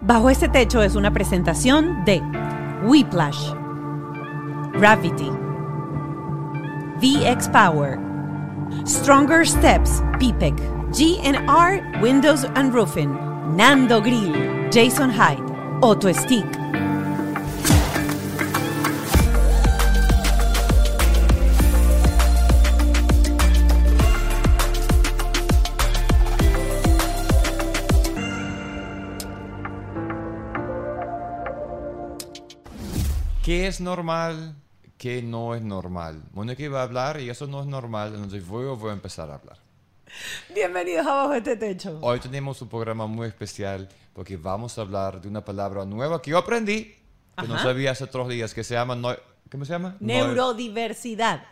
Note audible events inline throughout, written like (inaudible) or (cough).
Bajo este techo es una presentación de Whiplash, Gravity, VX Power, Stronger Steps, PPEC, GNR Windows and Roofing, Nando Grill, Jason Hyde, Auto Stick. ¿Qué es normal? ¿Qué no es normal? Mónica va a hablar y eso no es normal, entonces voy, voy a empezar a hablar. Bienvenidos a Bajo este techo. Hoy tenemos un programa muy especial porque vamos a hablar de una palabra nueva que yo aprendí, que no Ajá. sabía hace otros días, que se llama... no- ¿Cómo se llama? Neurodiversidad.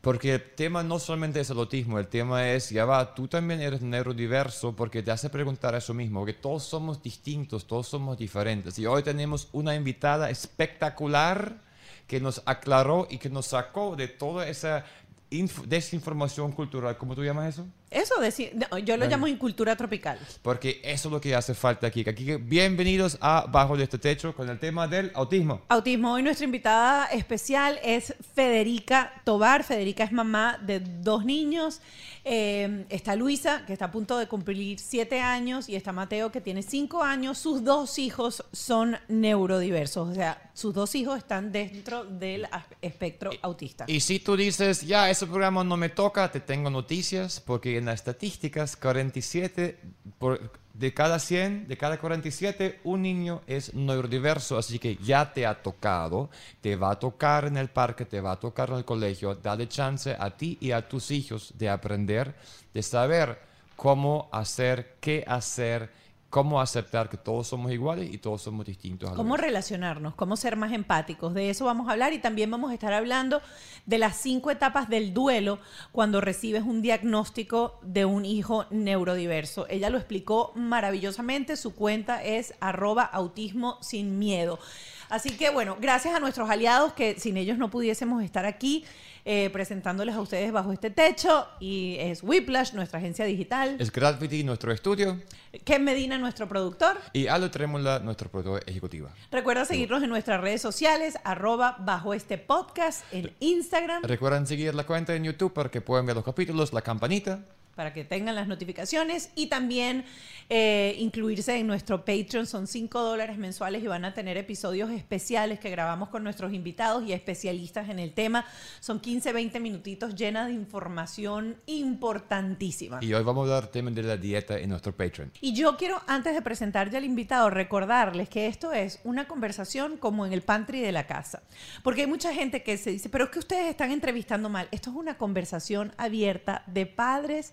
Porque el tema no solamente es el autismo, el tema es, ya va, tú también eres neurodiverso porque te hace preguntar eso mismo, que todos somos distintos, todos somos diferentes. Y hoy tenemos una invitada espectacular que nos aclaró y que nos sacó de toda esa inf- desinformación cultural. ¿Cómo tú llamas eso? Eso deci- no, yo lo Bueno. llamo incultura tropical. Porque eso es lo que hace falta aquí. Aquí bienvenidos a Bajo de este Techo con el tema del autismo. Autismo. Hoy nuestra invitada especial es Federica Tobar. Federica es mamá de dos niños. Eh, está Luisa, que está a punto de cumplir siete años, y está Mateo, que tiene cinco años. Sus dos hijos son neurodiversos, o sea, sus dos hijos están dentro del espectro autista. Y si tú dices, ya, ese programa no me toca, te tengo noticias, porque en las estadísticas, 47 por- de cada 100, de cada 47, un niño es neurodiverso, así que ya te ha tocado, te va a tocar en el parque, te va a tocar en el colegio, dale chance a ti y a tus hijos de aprender, de saber cómo hacer, qué hacer, cómo aceptar que todos somos iguales y todos somos distintos. a ¿Cómo vez. relacionarnos? ¿Cómo ser más empáticos? De eso vamos a hablar y también vamos a estar hablando de las cinco etapas del duelo cuando recibes un diagnóstico de un hijo neurodiverso. Ella lo explicó maravillosamente. Su cuenta es arroba autismo sin miedo. Así que bueno, gracias a nuestros aliados que sin ellos no pudiésemos estar aquí eh, presentándoles a ustedes bajo este techo y es Whiplash, nuestra agencia digital. Es Gravity, nuestro estudio, Ken Medina, nuestro productor. y Ale Trémola, nuestro productor ejecutiva. Recuerda seguirnos en nuestras redes sociales, arroba bajo este podcast en Instagram, Recuerden seguir la cuenta en YouTube para que puedan ver los capítulos, la campanita. Para que tengan las notificaciones y también eh, incluirse en nuestro Patreon. Son 5 dólares mensuales y van a tener episodios especiales que grabamos con nuestros invitados y especialistas en el tema. Son 15, 20 minutitos llenas de información importantísima. Y hoy vamos a hablar tema de la dieta en nuestro Patreon. Y yo quiero, antes de presentar ya al invitado, recordarles que esto es una conversación como en el pantry de la casa. Porque hay mucha gente que se dice, pero es que ustedes están entrevistando mal. Esto es una conversación abierta de padres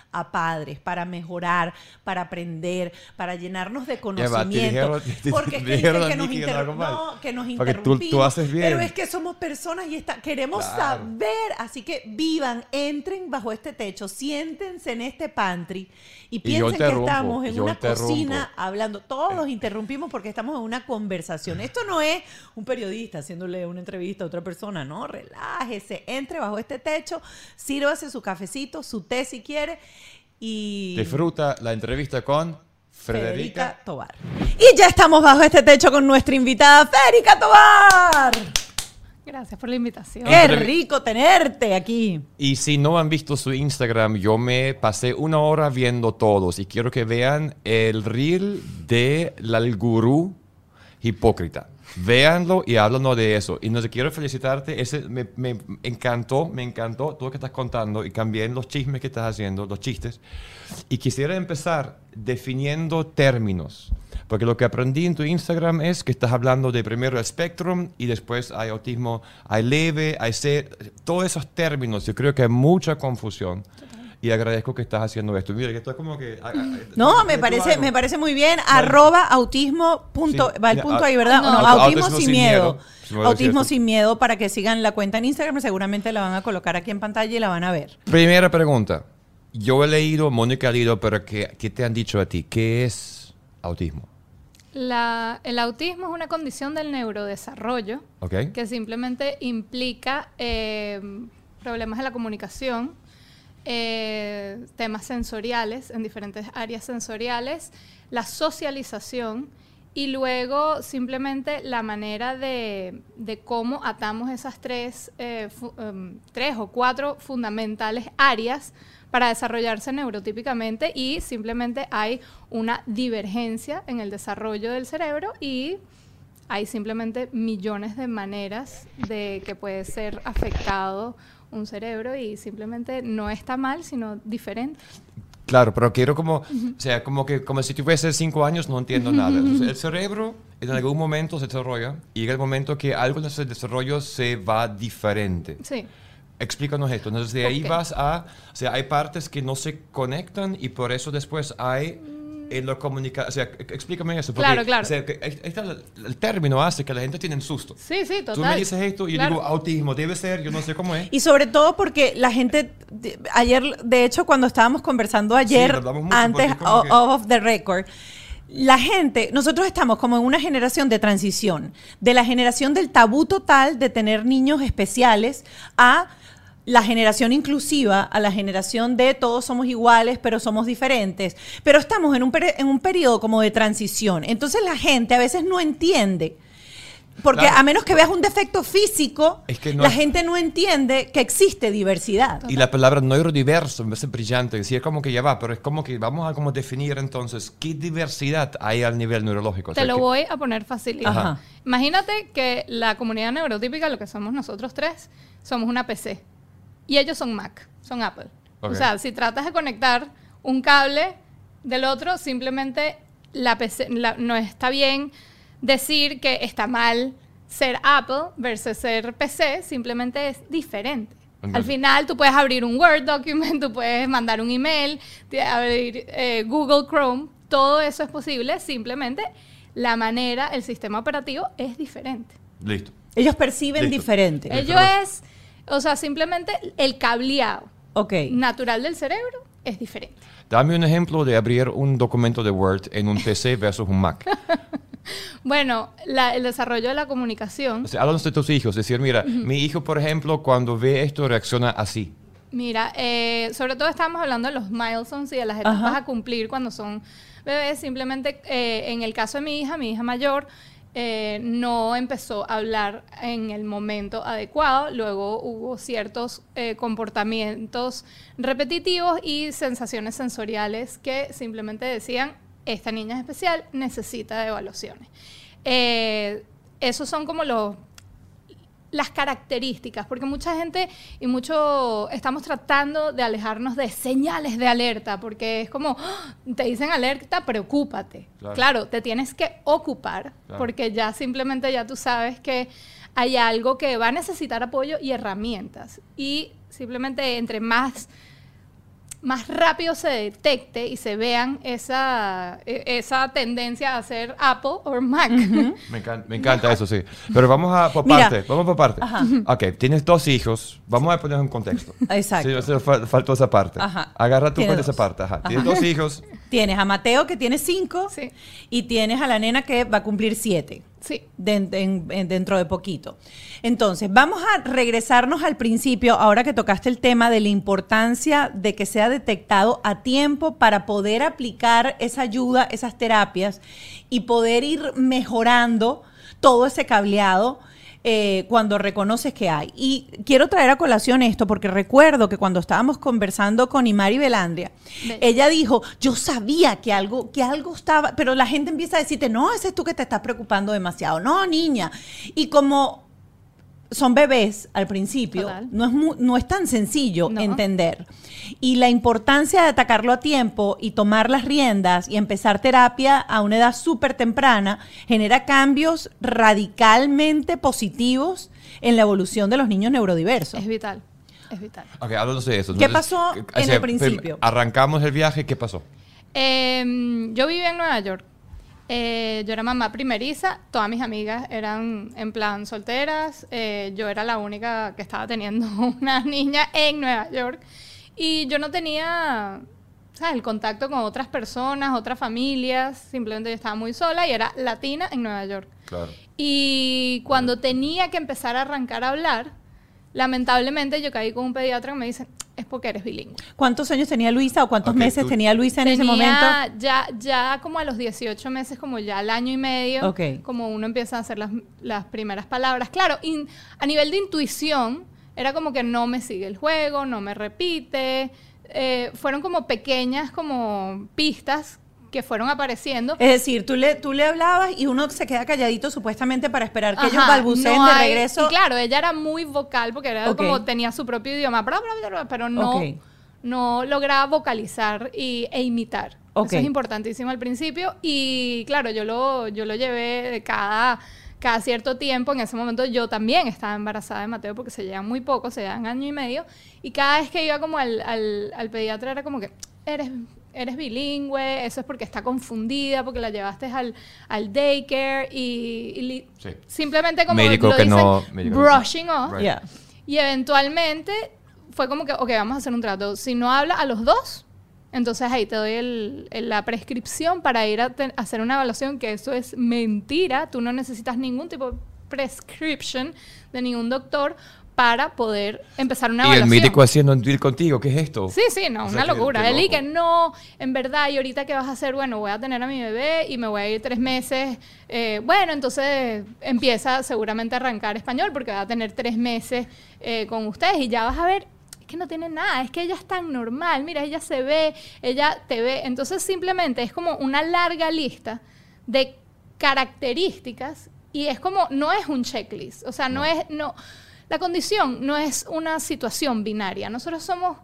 a padres para mejorar, para aprender, para llenarnos de conocimiento. dijeron- (laughs) porque es que dijeron que nos, que no no, que nos Porque tú- tú interrumpimos. haces bien. Pero es que somos personas y está, queremos Claro. saber. Así que vivan, entren bajo este techo, siéntense en este pantry y piensen que estamos en una cocina hablando. Todos los interrumpimos porque estamos en una conversación. Esto no es un periodista haciéndole una entrevista a otra persona, no, relájese, entre bajo este techo, sírvase su cafecito, su té si quiere y Disfruta la entrevista con Federica Federica. Tobar. Y ya estamos bajo este techo con nuestra invitada Federica Tobar. Gracias por la invitación. Qué rico tenerte aquí. Y si no han visto su Instagram, yo me pasé una hora viendo todos y quiero que vean el reel de el gurú hipócrita. Véanlo y háblanos de eso. Y no te quiero felicitarte, ese me, me encantó, me encantó todo lo que estás contando y también los chismes que estás haciendo, los chistes. Y quisiera empezar definiendo términos. Porque lo que aprendí en tu Instagram es que estás hablando de primero el spectrum y después hay autismo, hay leve, hay ser, todos esos términos. Yo creo que hay mucha confusión. Y agradezco que estás haciendo esto. Mira, que esto es como que... ah, No, me parece, me parece muy bien. Arroba autismo punto, Sí. va el punto ah, ahí, ¿verdad? no. No, autismo, sin miedo. Autismo sin miedo para que sigan la cuenta en Instagram. Seguramente la van a colocar aquí en pantalla y la van a ver. Primera pregunta. Yo he leído, Mónica ha leído, pero ¿qué, ¿qué te han dicho a ti? ¿Qué es autismo? La- el autismo es una condición del neurodesarrollo que simplemente implica eh, problemas de la comunicación, eh, temas sensoriales en diferentes áreas sensoriales, la socialización Y luego simplemente la manera de, de cómo atamos esas tres, eh, em, tres o cuatro fundamentales áreas para desarrollarse neurotípicamente y simplemente hay una divergencia en el desarrollo del cerebro y hay simplemente millones de maneras de que puede ser afectado un cerebro y simplemente no está mal, sino diferente. Claro, pero quiero como, o sea, como que como si tuviese cinco años no entiendo nada. Entonces, el (laughs) cerebro en algún momento se desarrolla y llega el momento que algo de ese desarrollo se va diferente. Sí. Explícanos esto. Entonces, de ahí Ok. vas a, o sea, hay partes que no se conectan y por eso después hay en la comunicación, o sea, explícame eso. Porque, Claro, claro. O sea, que ahí está el, término hace que la gente tiene susto. Sí, sí, total. Tú me dices esto y yo digo autismo, debe ser, yo no sé cómo es. Y sobre todo porque la gente, ayer, de hecho, cuando estábamos conversando ayer, mucho antes o- que- off the record, la gente, nosotros estamos como en una generación de transición, de la generación del tabú total de tener niños especiales a la generación inclusiva, a la generación de todos somos iguales, pero somos diferentes. Pero estamos en un, en un periodo como de transición. Entonces la gente a veces no entiende. Porque Claro. a menos que veas un defecto físico, Es que no la es- gente no entiende que existe diversidad. Y la palabra neurodiverso me parece brillante. Decir como que ya va, pero es como que vamos a como definir entonces qué diversidad hay al nivel neurológico. O Te sea, lo que- voy a poner. Ajá. Imagínate que la comunidad neurotípica, lo que somos nosotros tres, somos una PC. Y ellos son Mac, son Apple. O sea, si tratas de conectar un cable del otro, simplemente la PC, la- no está bien decir que está mal ser Apple versus ser PC, simplemente es diferente. Al final tú puedes abrir un Word document, tú puedes mandar un email, abrir eh, Google Chrome, todo eso es posible, simplemente la manera, el sistema operativo es diferente. Listo. Ellos perciben Listo. diferente. Ello pero- es, o sea, simplemente el cableado Ok. natural del cerebro es diferente. Dame un ejemplo de abrir un documento de Word en un PC versus un Mac. (laughs) Bueno, la- el desarrollo de la comunicación. O sea, háblanos de tus hijos. Decir, mira, mi hijo, por ejemplo, cuando ve esto reacciona así. Mira, eh, sobre todo estamos hablando de los milestones y de las etapas Ajá. a cumplir cuando son bebés. Simplemente, eh, en el caso de mi hija, mi hija mayor, eh, no empezó a hablar en el momento adecuado. Luego hubo ciertos eh, comportamientos repetitivos y sensaciones sensoriales que simplemente decían, esta niña es especial, necesita de evaluaciones. Eh, esos son como los las características, porque mucha gente y mucho estamos tratando de alejarnos de señales de alerta, porque es como, ¡Ah! te dicen alerta, preocúpate. Claro. Claro, te tienes que ocupar, Claro. porque ya simplemente ya tú sabes que hay algo que va a necesitar apoyo y herramientas. Y simplemente entre más más rápido se detecte y se vean esa, e- esa tendencia a ser Apple o Mac. (laughs) Me encanta, me encanta eso, sí. Pero vamos a por Mira. parte, vamos por parte. Ajá. Ok, tienes dos hijos. Vamos a poner un contexto. Exacto. Sí, eso fal- faltó esa parte. Ajá. Agarra con dos. esa parte. Ajá. Ajá. Tienes dos hijos. Tienes a Mateo que tiene cinco Sí. y tienes a la nena que va a cumplir siete. Sí. den- en- en- dentro de poquito. Entonces, vamos a regresarnos al principio, ahora que tocaste el tema de la importancia de que sea detectado a tiempo para poder aplicar esa ayuda, esas terapias y poder ir mejorando todo ese cableado. Eh, cuando reconoces que hay. Y quiero traer a colación esto porque recuerdo que cuando estábamos conversando con Imari Belandria, Ve. ella dijo, yo sabía que algo, que algo estaba, pero la gente empieza a decirte, no, ese es tú que te estás preocupando demasiado, no, niña. Y como son bebés al principio, Total. no es, mu- no es tan sencillo No. entender. Y la importancia de atacarlo a tiempo y tomar las riendas y empezar terapia a una edad súper temprana genera cambios radicalmente positivos en la evolución de los niños neurodiversos. Es vital. Es vital. Ok, háblanos de eso. ¿Qué pasó o en sea, el principio? Arrancamos el viaje, ¿qué pasó? Em, yo vivía en Nueva York. Eh, yo era mamá primeriza. Todas mis amigas eran en plan solteras. Eh, yo era la única que estaba teniendo (laughs) una niña en Nueva York. Y yo no tenía ¿sabes? el contacto con otras personas, otras familias. Simplemente yo estaba muy sola y era latina en Nueva York. Claro. Y cuando tenía que empezar a arrancar a hablar, lamentablemente yo caí con un pediatra que me dice, es porque eres bilingüe. ¿Cuántos años tenía Luisa o cuántos meses tú- tenía Luisa en ese Tenía momento? Ya, ya como a los 18 meses, como ya al año y medio, Ok. como uno empieza a hacer las, las primeras palabras. Claro, in- a nivel de intuición, era como que no me sigue el juego, no me repite. eh, fueron como pequeñas como pistas que fueron apareciendo. Es decir, tú le, tú le hablabas y uno se queda calladito supuestamente para esperar que ellos Ajá, balbuceen no de hay- regreso. Y claro, ella era muy vocal porque era Ok. como tenía su propio idioma, pero no, no lograba vocalizar y, e imitar. Eso es importantísimo al principio. Y claro, yo lo, yo lo llevé de cada, cada cierto tiempo. En ese momento yo también estaba embarazada de Mateo porque se llevan muy poco, se llevan año y medio. Y cada vez que iba como al, al, al pediatra era como que, eres eres bilingüe, eso es porque está confundida, porque la llevaste al, al daycare y, y li- Sí. simplemente como Médico lo que dicen, no- médico que no. brushing off. Right. Yeah. Y eventualmente fue como que, ok, vamos a hacer un trato. Si no habla a los dos, entonces ahí te doy el- el- la prescripción para ir a te- hacer una evaluación, que eso es mentira. Tú no necesitas ningún tipo de prescription de ningún doctor para poder empezar una Y el evaluación. médico haciendo un deal contigo, ¿qué es esto? Sí, sí, no, O sea, una locura. Él y que no, en verdad, y ahorita qué vas a hacer, bueno, voy a tener a mi bebé y me voy a ir tres meses. Eh, bueno, entonces empieza seguramente a arrancar español porque va a tener tres meses eh, con ustedes y ya vas a ver. Es que no tiene nada, es que ella es tan normal, mira, ella se ve, ella te ve. Entonces simplemente es como una larga lista de características y es como, no es un checklist, o sea, no, es, no, la condición no es una situación binaria, nosotros somos,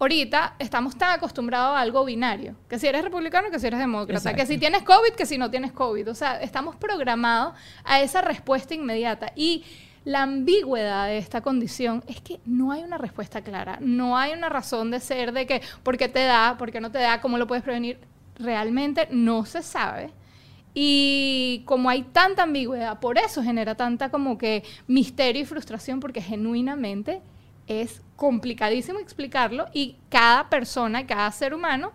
ahorita estamos tan acostumbrados a algo binario, que si eres republicano, que si eres demócrata, Exacto. que si tienes COVID, que si no tienes COVID, o sea, estamos programados a esa respuesta inmediata y la ambigüedad de esta condición es que no hay una respuesta clara, no hay una razón de ser de que, ¿por qué te da? ¿Por qué no te da? ¿Cómo lo puedes prevenir? Realmente no se sabe. Y como hay tanta ambigüedad, por eso genera tanta como que misterio y frustración, porque genuinamente es complicadísimo explicarlo y cada persona, cada ser humano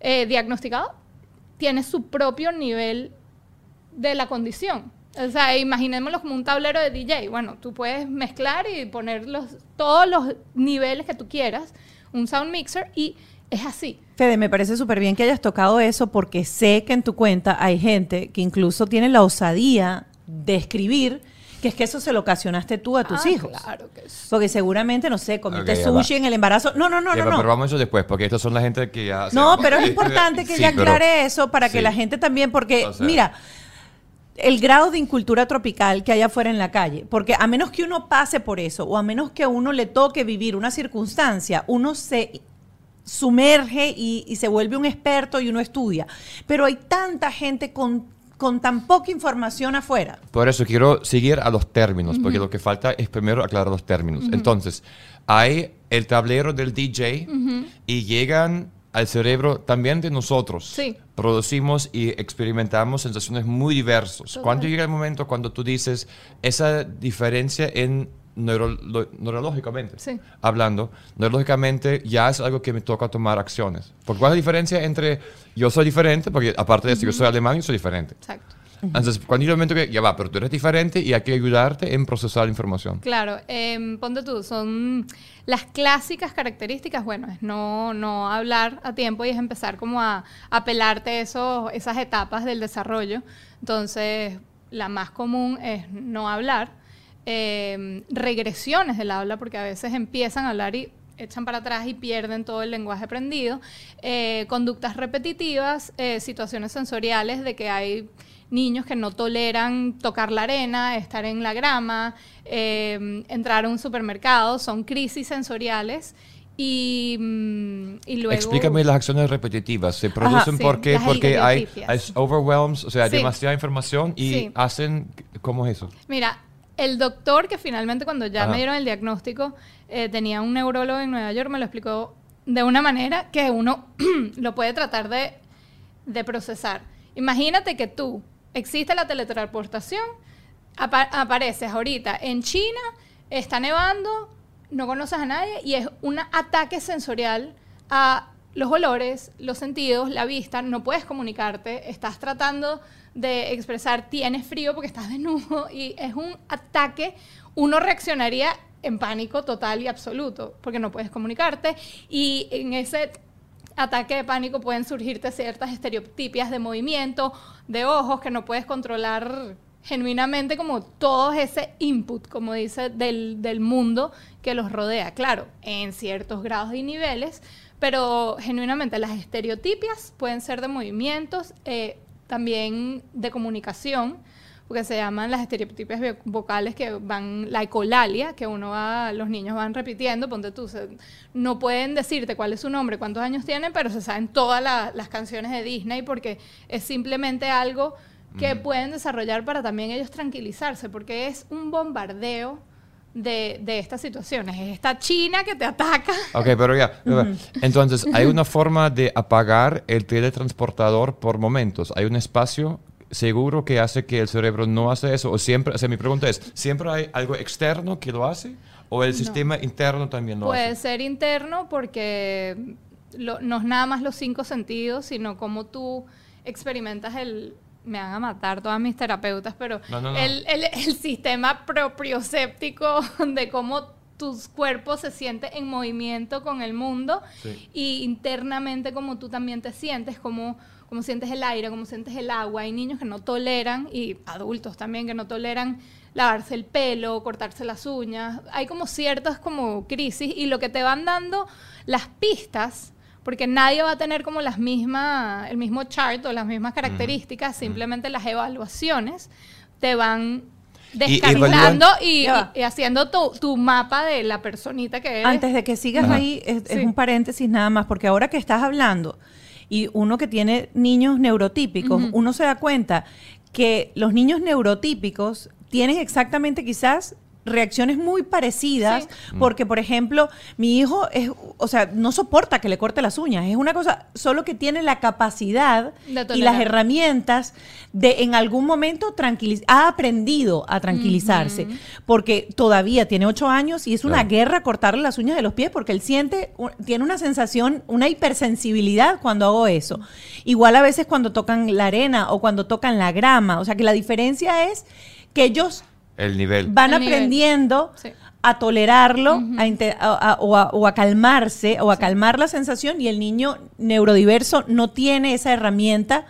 eh, diagnosticado tiene su propio nivel de la condición. O sea, imaginémoslo como un tablero de DJ. Bueno, tú puedes mezclar y poner los, todos los niveles que tú quieras, un sound mixer, y es así. Fede, me parece súper bien que hayas tocado eso porque sé que en tu cuenta hay gente que incluso tiene la osadía de escribir que es que eso se lo ocasionaste tú a tus Ah, hijos. Claro que sí. Porque seguramente, no sé, comiste sushi va. en el embarazo. No, no, no, Ya, no. pero no. vamos a eso después, porque estos son la gente que ya... No, pero es importante que (laughs) sí, ella pero- aclare eso para que sí. la gente también, porque O sea- mira, el grado de incultura tropical que hay afuera en la calle, porque a menos que uno pase por eso o a menos que a uno le toque vivir una circunstancia, uno se sumerge y, y se vuelve un experto y uno estudia. Pero hay tanta gente con, con tan poca información afuera. Por eso quiero seguir a los términos, porque lo que falta es primero aclarar los términos. Entonces, hay el tablero del DJ y llegan al cerebro también de nosotros. Sí. Producimos y experimentamos sensaciones muy diversas. Cuando llega el momento cuando tú dices esa diferencia en neuro- lo- neurológicamente, Sí. hablando, neurológicamente ya es algo que me toca tomar acciones. Porque ¿cuál es la diferencia entre yo soy diferente, porque aparte de eso yo soy alemán y soy diferente? Exacto. Entonces, cuando el momento que ya va, pero tú eres diferente y hay que ayudarte en procesar la información. Claro, em, ponte tú, son las clásicas características, bueno, es no, no hablar a tiempo y es empezar como a, a pelarte esos, esas etapas del desarrollo. Entonces, la más común es no hablar, em, regresiones del habla, porque a veces empiezan a hablar y echan para atrás y pierden todo el lenguaje aprendido, eh, conductas repetitivas, eh, situaciones sensoriales de que hay niños que no toleran tocar la arena, estar en la grama, eh, entrar a un supermercado, son crisis sensoriales y, mm, y luego... Explícame las acciones repetitivas. ¿Se producen sí, porque, porque hay, hay overwhelms, o sea, Sí. demasiada información y Sí. hacen... ¿Cómo es eso? Mira, el doctor que finalmente cuando ya Ajá. me dieron el diagnóstico, eh, tenía un neurólogo en Nueva York, me lo explicó de una manera que uno (clears throat) lo puede tratar de, de procesar. Imagínate que tú, existe la teletransportación, apa- apareces ahorita en China, está nevando, no conoces a nadie y es un ataque sensorial a los olores, los sentidos, la vista, no puedes comunicarte, estás tratando de expresar tienes frío porque estás desnudo (laughs) y es un ataque, uno reaccionaría en pánico total y absoluto, porque no puedes comunicarte y en ese ataque de pánico pueden surgirte ciertas estereotipias de movimiento, de ojos que no puedes controlar genuinamente como todo ese input, como dice, del, del mundo que los rodea. Claro, en ciertos grados y niveles, pero genuinamente las estereotipias pueden ser de movimientos, eh, también de comunicación, porque se llaman las estereotipias vocales que van, la ecolalia, que uno va, los niños van repitiendo, ponte tú, no pueden decirte cuál es su nombre, cuántos años tienen, pero se saben todas las canciones de Disney porque es simplemente algo que pueden desarrollar para también ellos tranquilizarse, porque es un bombardeo de, de, estas situaciones. Es esta China que te ataca. Ok, pero ya. Entonces, hay una (laughs) forma de apagar el teletransportador por momentos. Hay un espacio seguro que hace que el cerebro no hace eso? O siempre, o sea, mi pregunta es, ¿siempre hay algo externo que lo hace? ¿O el sistema interno también lo hace? Puede ser interno porque no es nada más los cinco sentidos, sino cómo tú experimentas el... Me van a matar todas mis terapeutas, pero El, el, el sistema proprioséptico (laughs) de cómo tu cuerpo se siente en movimiento con el mundo y internamente como tú también te sientes, como cómo sientes el aire, cómo sientes el agua. Hay niños que no toleran, y adultos también, que no toleran lavarse el pelo, cortarse las uñas. Hay como ciertas como crisis y lo que te van dando las pistas, porque nadie va a tener como las mismas, el mismo chart o las mismas características, simplemente las evaluaciones te van descargando y, haciendo tu, mapa de la personita que eres. Antes de que sigas ahí, es, un paréntesis nada más, porque ahora que estás hablando y uno que tiene niños neurotípicos, uno se da cuenta que los niños neurotípicos tienen exactamente quizás reacciones muy parecidas, porque por ejemplo, mi hijo es, o sea, no soporta que le corte las uñas, es una cosa, solo que tiene la capacidad y las herramientas de en algún momento tranquilizar, ha aprendido a tranquilizarse, porque todavía tiene ocho años y es una guerra cortarle las uñas de los pies, porque él siente, tiene una sensación, una hipersensibilidad cuando hago eso. Igual a veces cuando tocan la arena o cuando tocan la grama, o sea que la diferencia es que ellos el nivel. Van aprendiendo a tolerarlo o, a, calmarse o a calmar la sensación y el niño neurodiverso no tiene esa herramienta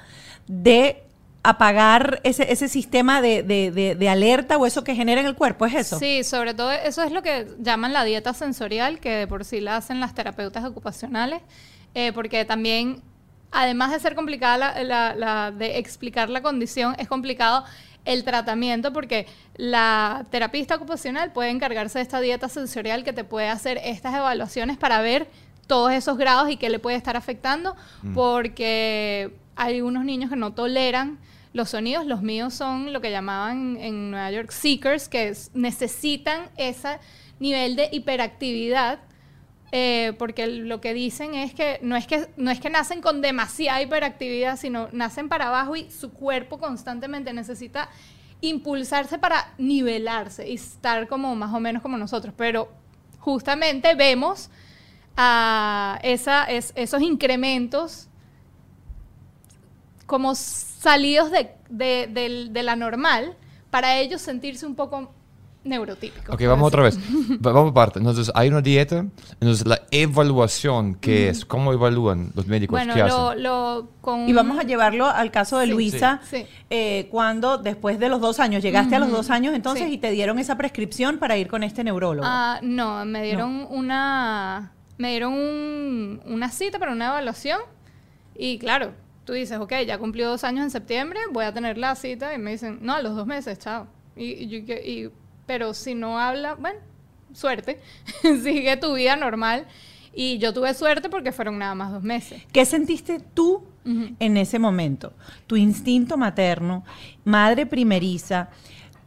de apagar ese, ese sistema de, alerta o eso que genera en el cuerpo, ¿es eso? Sí, sobre todo eso es lo que llaman la dieta sensorial, que de por sí la hacen las terapeutas ocupacionales, eh, porque también, además de ser complicada la, de explicar la condición, es complicado el tratamiento porque la terapista ocupacional puede encargarse de esta dieta sensorial que te puede hacer estas evaluaciones para ver todos esos grados y qué le puede estar afectando mm. porque hay unos niños que no toleran los sonidos, los míos son lo que llamaban en Nueva York seekers, que necesitan ese nivel de hiperactividad eh, porque lo que dicen es que no es que no es que nacen con demasiada hiperactividad, sino nacen para abajo y su cuerpo constantemente necesita impulsarse para nivelarse y estar como más o menos como nosotros. Pero justamente vemos a esa, esos incrementos como salidos de, de la normal para ellos sentirse un poco neurotípico. Ok, vamos otra vez. vamos a parte. Entonces, hay una dieta. Entonces, la evaluación, ¿qué es? ¿Cómo evalúan los médicos? Bueno, ¿Qué lo, Lo, con... Y vamos a llevarlo al caso de Luisa, eh, cuando después de los dos años, llegaste a los dos años entonces y te dieron esa prescripción para ir con este neurólogo. Ah, no, me dieron una... Me dieron una cita para una evaluación y claro, tú dices, ok, ya cumplió dos años en septiembre, voy a tener la cita y me dicen, no, a los dos meses, chao. Y, y, y pero si no habla, bueno, suerte, (laughs) sigue tu vida normal. Y yo tuve suerte porque fueron nada más dos meses. ¿Qué sentiste tú en ese momento? Tu instinto materno, madre primeriza,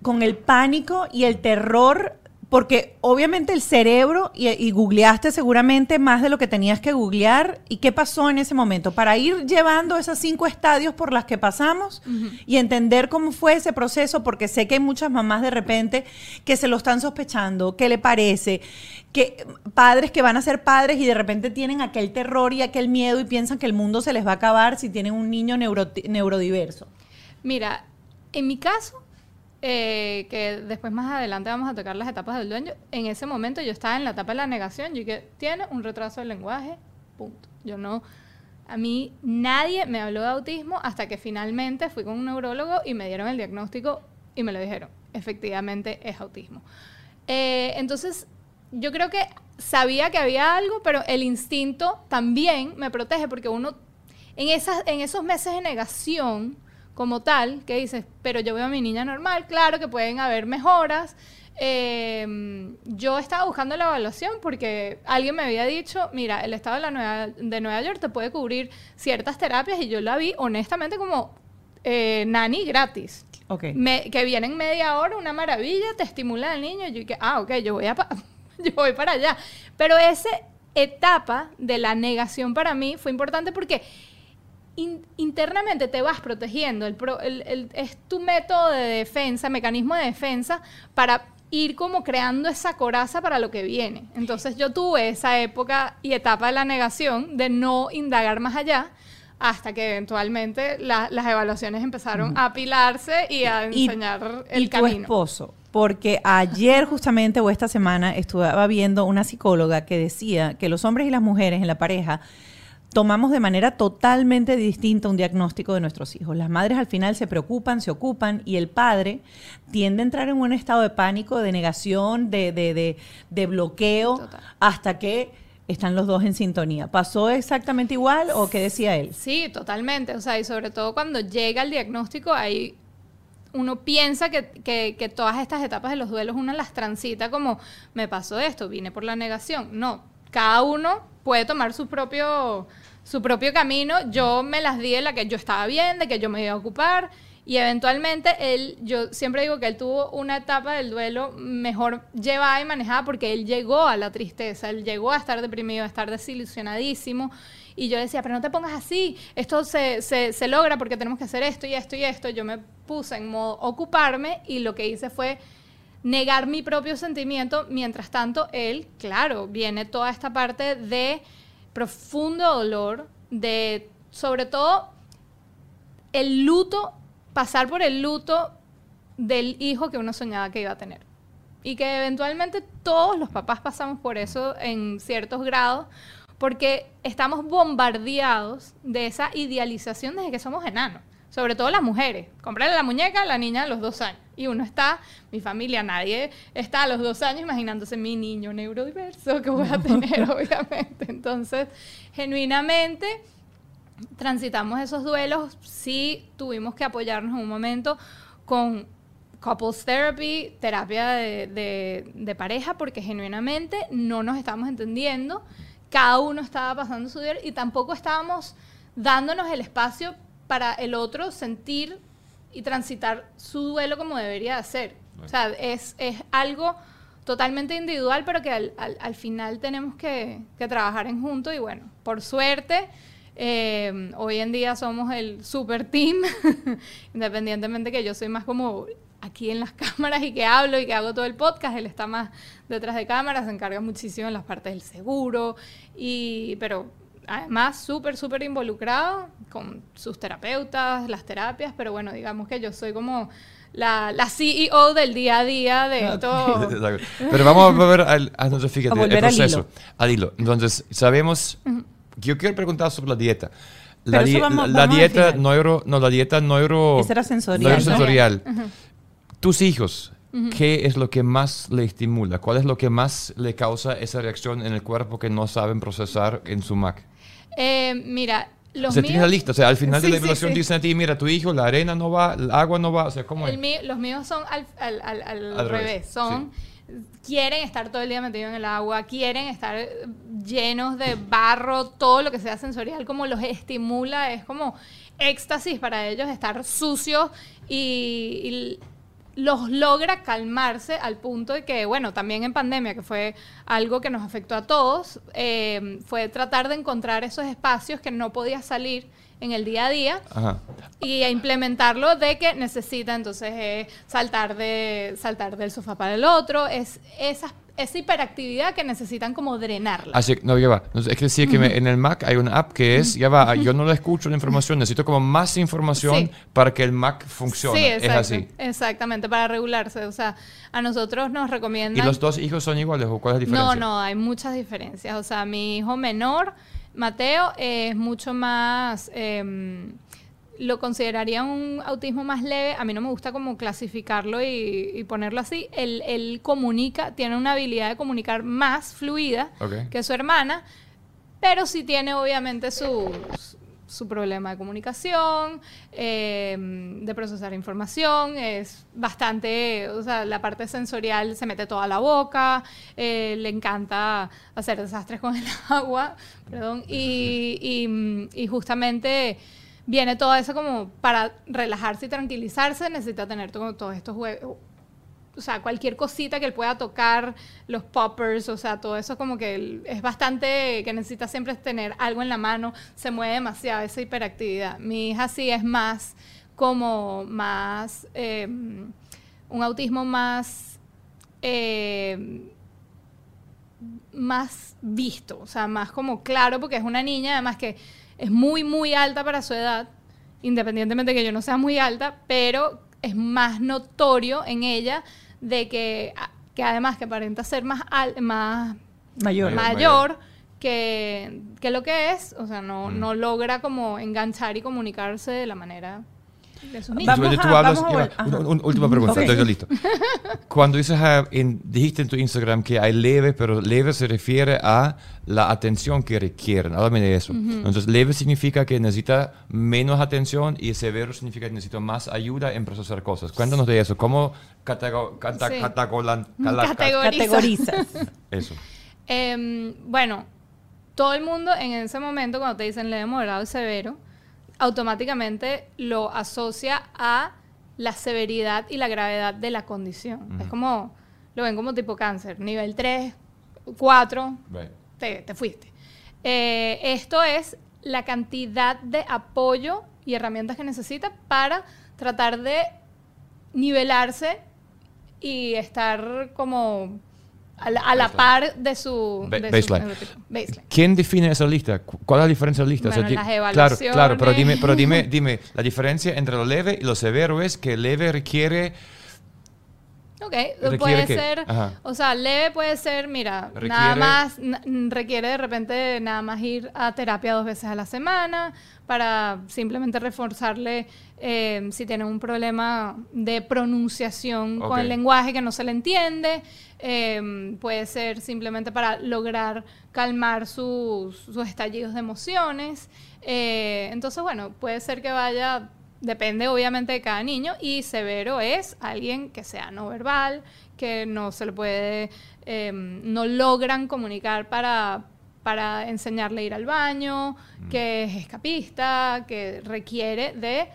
con el pánico y el terror porque obviamente el cerebro, y, googleaste seguramente más de lo que tenías que googlear, ¿y qué pasó en ese momento? Para ir llevando esos cinco estadios por las que pasamos y entender cómo fue ese proceso, porque sé que hay muchas mamás de repente que se lo están sospechando, ¿qué le parece? Que padres que van a ser padres y de repente tienen aquel terror y aquel miedo y piensan que el mundo se les va a acabar si tienen un niño neurodiverso. Mira, en mi caso, eh, que después más adelante vamos a tocar las etapas del dueño, en ese momento yo estaba en la etapa de la negación, yo que tiene un retraso del lenguaje, punto. Yo no, a mí nadie me habló de autismo hasta que finalmente fui con un neurólogo y me dieron el diagnóstico y me lo dijeron, efectivamente es autismo. Eh, entonces, yo creo que sabía que había algo, pero el instinto también me protege porque uno, en, esas, en esos meses de negación, como tal, que dices, pero yo veo a mi niña normal, claro que pueden haber mejoras. Eh, yo estaba buscando la evaluación porque alguien me había dicho, mira, el estado de, la Nueva, de Nueva York te puede cubrir ciertas terapias y yo la vi honestamente como eh, nani gratis. Ok. Me- que vienen media hora, una maravilla, te estimula al niño. Y yo dije, ah, ok, yo voy, a (laughs) yo voy para allá. Pero esa etapa de la negación para mí fue importante porque in- internamente te vas protegiendo. El pro- el- el- es tu método de defensa, mecanismo de defensa para ir como creando esa coraza para lo que viene. Entonces yo tuve esa época y etapa de la negación de no indagar más allá hasta que eventualmente la- las evaluaciones empezaron a apilarse y a Y- enseñar el y tu camino. esposo. Porque ayer justamente o esta semana estaba viendo una psicóloga que decía que los hombres y las mujeres en la pareja tomamos de manera totalmente distinta un diagnóstico de nuestros hijos. Las madres al final se preocupan, se ocupan y el padre tiende a entrar en un estado de pánico, de negación, de, de, de, de bloqueo, Total. hasta que están los dos en sintonía. ¿Pasó exactamente igual o qué decía él? Sí, totalmente. O sea, y sobre todo cuando llega el diagnóstico, ahí uno piensa que, que- que todas estas etapas de los duelos uno las transita como, me pasó esto, vine por la negación. No, cada uno puede tomar su propio, su propio camino. Yo me las di de la que yo estaba bien, de que yo me iba a ocupar. Y eventualmente él, yo siempre digo que él tuvo una etapa del duelo mejor llevada y manejada porque él llegó a la tristeza, él llegó a estar deprimido, a estar desilusionadísimo. Y yo decía, pero no te pongas así, esto se, se, se logra porque tenemos que hacer esto y esto y esto. Yo me puse en modo ocuparme y lo que hice fue negar mi propio sentimiento. Mientras tanto, él, claro, viene toda esta parte de profundo dolor, de sobre todo el luto, pasar por el luto del hijo que uno soñaba que iba a tener. Y que eventualmente todos los papás pasamos por eso en ciertos grados, porque estamos bombardeados de esa idealización desde que somos enanos. Sobre todo las mujeres. Comprarle la muñeca a la niña a los dos años. Y uno está, mi familia, nadie está a los dos años imaginándose mi niño neurodiverso que voy a tener, (laughs) obviamente. Entonces, genuinamente, transitamos esos duelos, sí tuvimos que apoyarnos en un momento con couples therapy, terapia de, de- de pareja, porque genuinamente no nos estábamos entendiendo, cada uno estaba pasando su duelo y tampoco estábamos dándonos el espacio para el otro sentir y transitar su duelo como debería de ser. O sea, es, es algo totalmente individual, pero que al, al- al final tenemos que, que trabajar en junto y bueno, por suerte, eh, hoy en día somos el super team, (laughs) independientemente que yo soy más como aquí en las (laughs) cámaras y que hablo y que hago todo el podcast, él está más detrás de cámaras, se encarga muchísimo en las partes del seguro, y, pero además súper, súper involucrado con sus terapeutas, las terapias, pero bueno, digamos que yo soy como la, la CEO del día a día de esto. (laughs) Pero vamos a al, a, entonces, fíjate, el proceso. Al hilo. Entonces, sabemos... Yo quiero preguntar sobre la dieta. La, di- vamos- la vamos dieta neuro... No, la dieta neuro... Esa era sensorial, neurosensorial. Tus hijos, ¿qué es lo que más le estimula? ¿Cuál es lo que más le causa esa reacción en el cuerpo que no saben procesar en su Mac? Eh, mira, los o sea, míos, tienes la lista. O sea, al final (laughs) Sí, de la sí, evaluación sí. dicen a ti, mira, tu hijo, la arena no va, el agua no va. O sea, ¿cómo es? el mío- los míos son al, al- al- al revés. revés, Son, quieren estar todo el día metidos en el agua, quieren estar llenos de barro, todo lo que sea sensorial, como los estimula, es como éxtasis para ellos estar sucios y, y los logra calmarse al punto de que, bueno, también en pandemia, que fue algo que nos afectó a todos, eh, fue tratar de encontrar esos espacios que no podía salir en el día a día Ajá. y a implementarlo de que necesita entonces eh, saltar de saltar del sofá para el otro es esas esa hiperactividad que necesitan como drenarla. Así, no, ya va. Es que decir que me- en el Mac hay una app que es, ya va, yo no le escucho la información, necesito como más información Sí. para que el Mac funcione. Sí, es exacto, así. Exactamente, para regularse. O sea, a nosotros nos ¿Y recomiendan... los dos hijos son iguales o cuál es la diferencia? No, no, hay muchas diferencias. O sea, mi hijo menor, Mateo, es mucho más... eh, lo consideraría un autismo más leve. A mí no me gusta como clasificarlo y, y ponerlo así. Él, él comunica, tiene una habilidad de comunicar más fluida que su hermana, pero sí tiene obviamente su, su problema de comunicación, eh, de procesar información, es bastante, o sea, la parte sensorial se mete toda la boca, eh, le encanta hacer desastres con el (laughs) agua, perdón, y, y- y justamente viene todo eso como para relajarse y tranquilizarse, necesita tener todo- todos estos juegos o sea, cualquier cosita que él pueda tocar, los poppers, o sea, todo eso como que es bastante que necesita siempre tener algo en la mano, se mueve demasiado esa hiperactividad. Mi hija sí es más como más, eh, un autismo más, eh, más visto, o sea, más como claro, porque es una niña, además que es muy, muy alta para su edad, independientemente de que yo no sea muy alta, pero es más notorio en ella de que, que además que aparenta ser más, al- más Mayor. Mayor. mayor que, que lo que es, o sea, no, Mm. no logra como enganchar y comunicarse de la manera. Vamos a- hablas, vamos a una- una última pregunta, Ok. estoy listo. (laughs) Cuando dices, ah, en- dijiste en tu Instagram que hay leve, pero leve se refiere a la atención que requieren. Háblame de eso. Entonces, leve significa que necesita menos atención y severo significa que necesita más ayuda en procesar cosas. Cuéntanos de eso. ¿Cómo catego- cata- Sí. catagolan- (laughs) cala- Categoriza. Categorizas. (laughs) Eso. Em, bueno, todo el mundo en ese momento cuando te dicen leve, moderado y severo, automáticamente lo asocia a la severidad y la gravedad de la condición. Es como, lo ven como tipo cáncer, nivel 3, 4, Right. te, te fuiste. Eh, esto es la cantidad de apoyo y herramientas que necesita para tratar de nivelarse y estar como a la, a la par de su, de su baseline. neurotipo. Baseline. ¿Quién define esa lista? Cu- ¿Cuál es la diferencia de la lista? Bueno, di- las claro, claro, pero dime, evaluaciones. pero dime, dime, la diferencia entre lo leve y lo severo es que leve requiere Ok, ¿Requiere puede ser, Ajá. o sea, leve puede ser, mira, Requiere- nada más, requiere de repente nada más ir a terapia dos veces a la semana para simplemente reforzarle eh, si tiene un problema de pronunciación con el lenguaje que no se le entiende, eh, puede ser simplemente para lograr calmar sus, sus estallidos de emociones, eh, entonces bueno, puede ser que vaya Depende obviamente de cada niño y severo es alguien que sea no verbal, que no se le puede, eh, no logran comunicar para, para enseñarle a ir al baño, que es escapista, que requiere de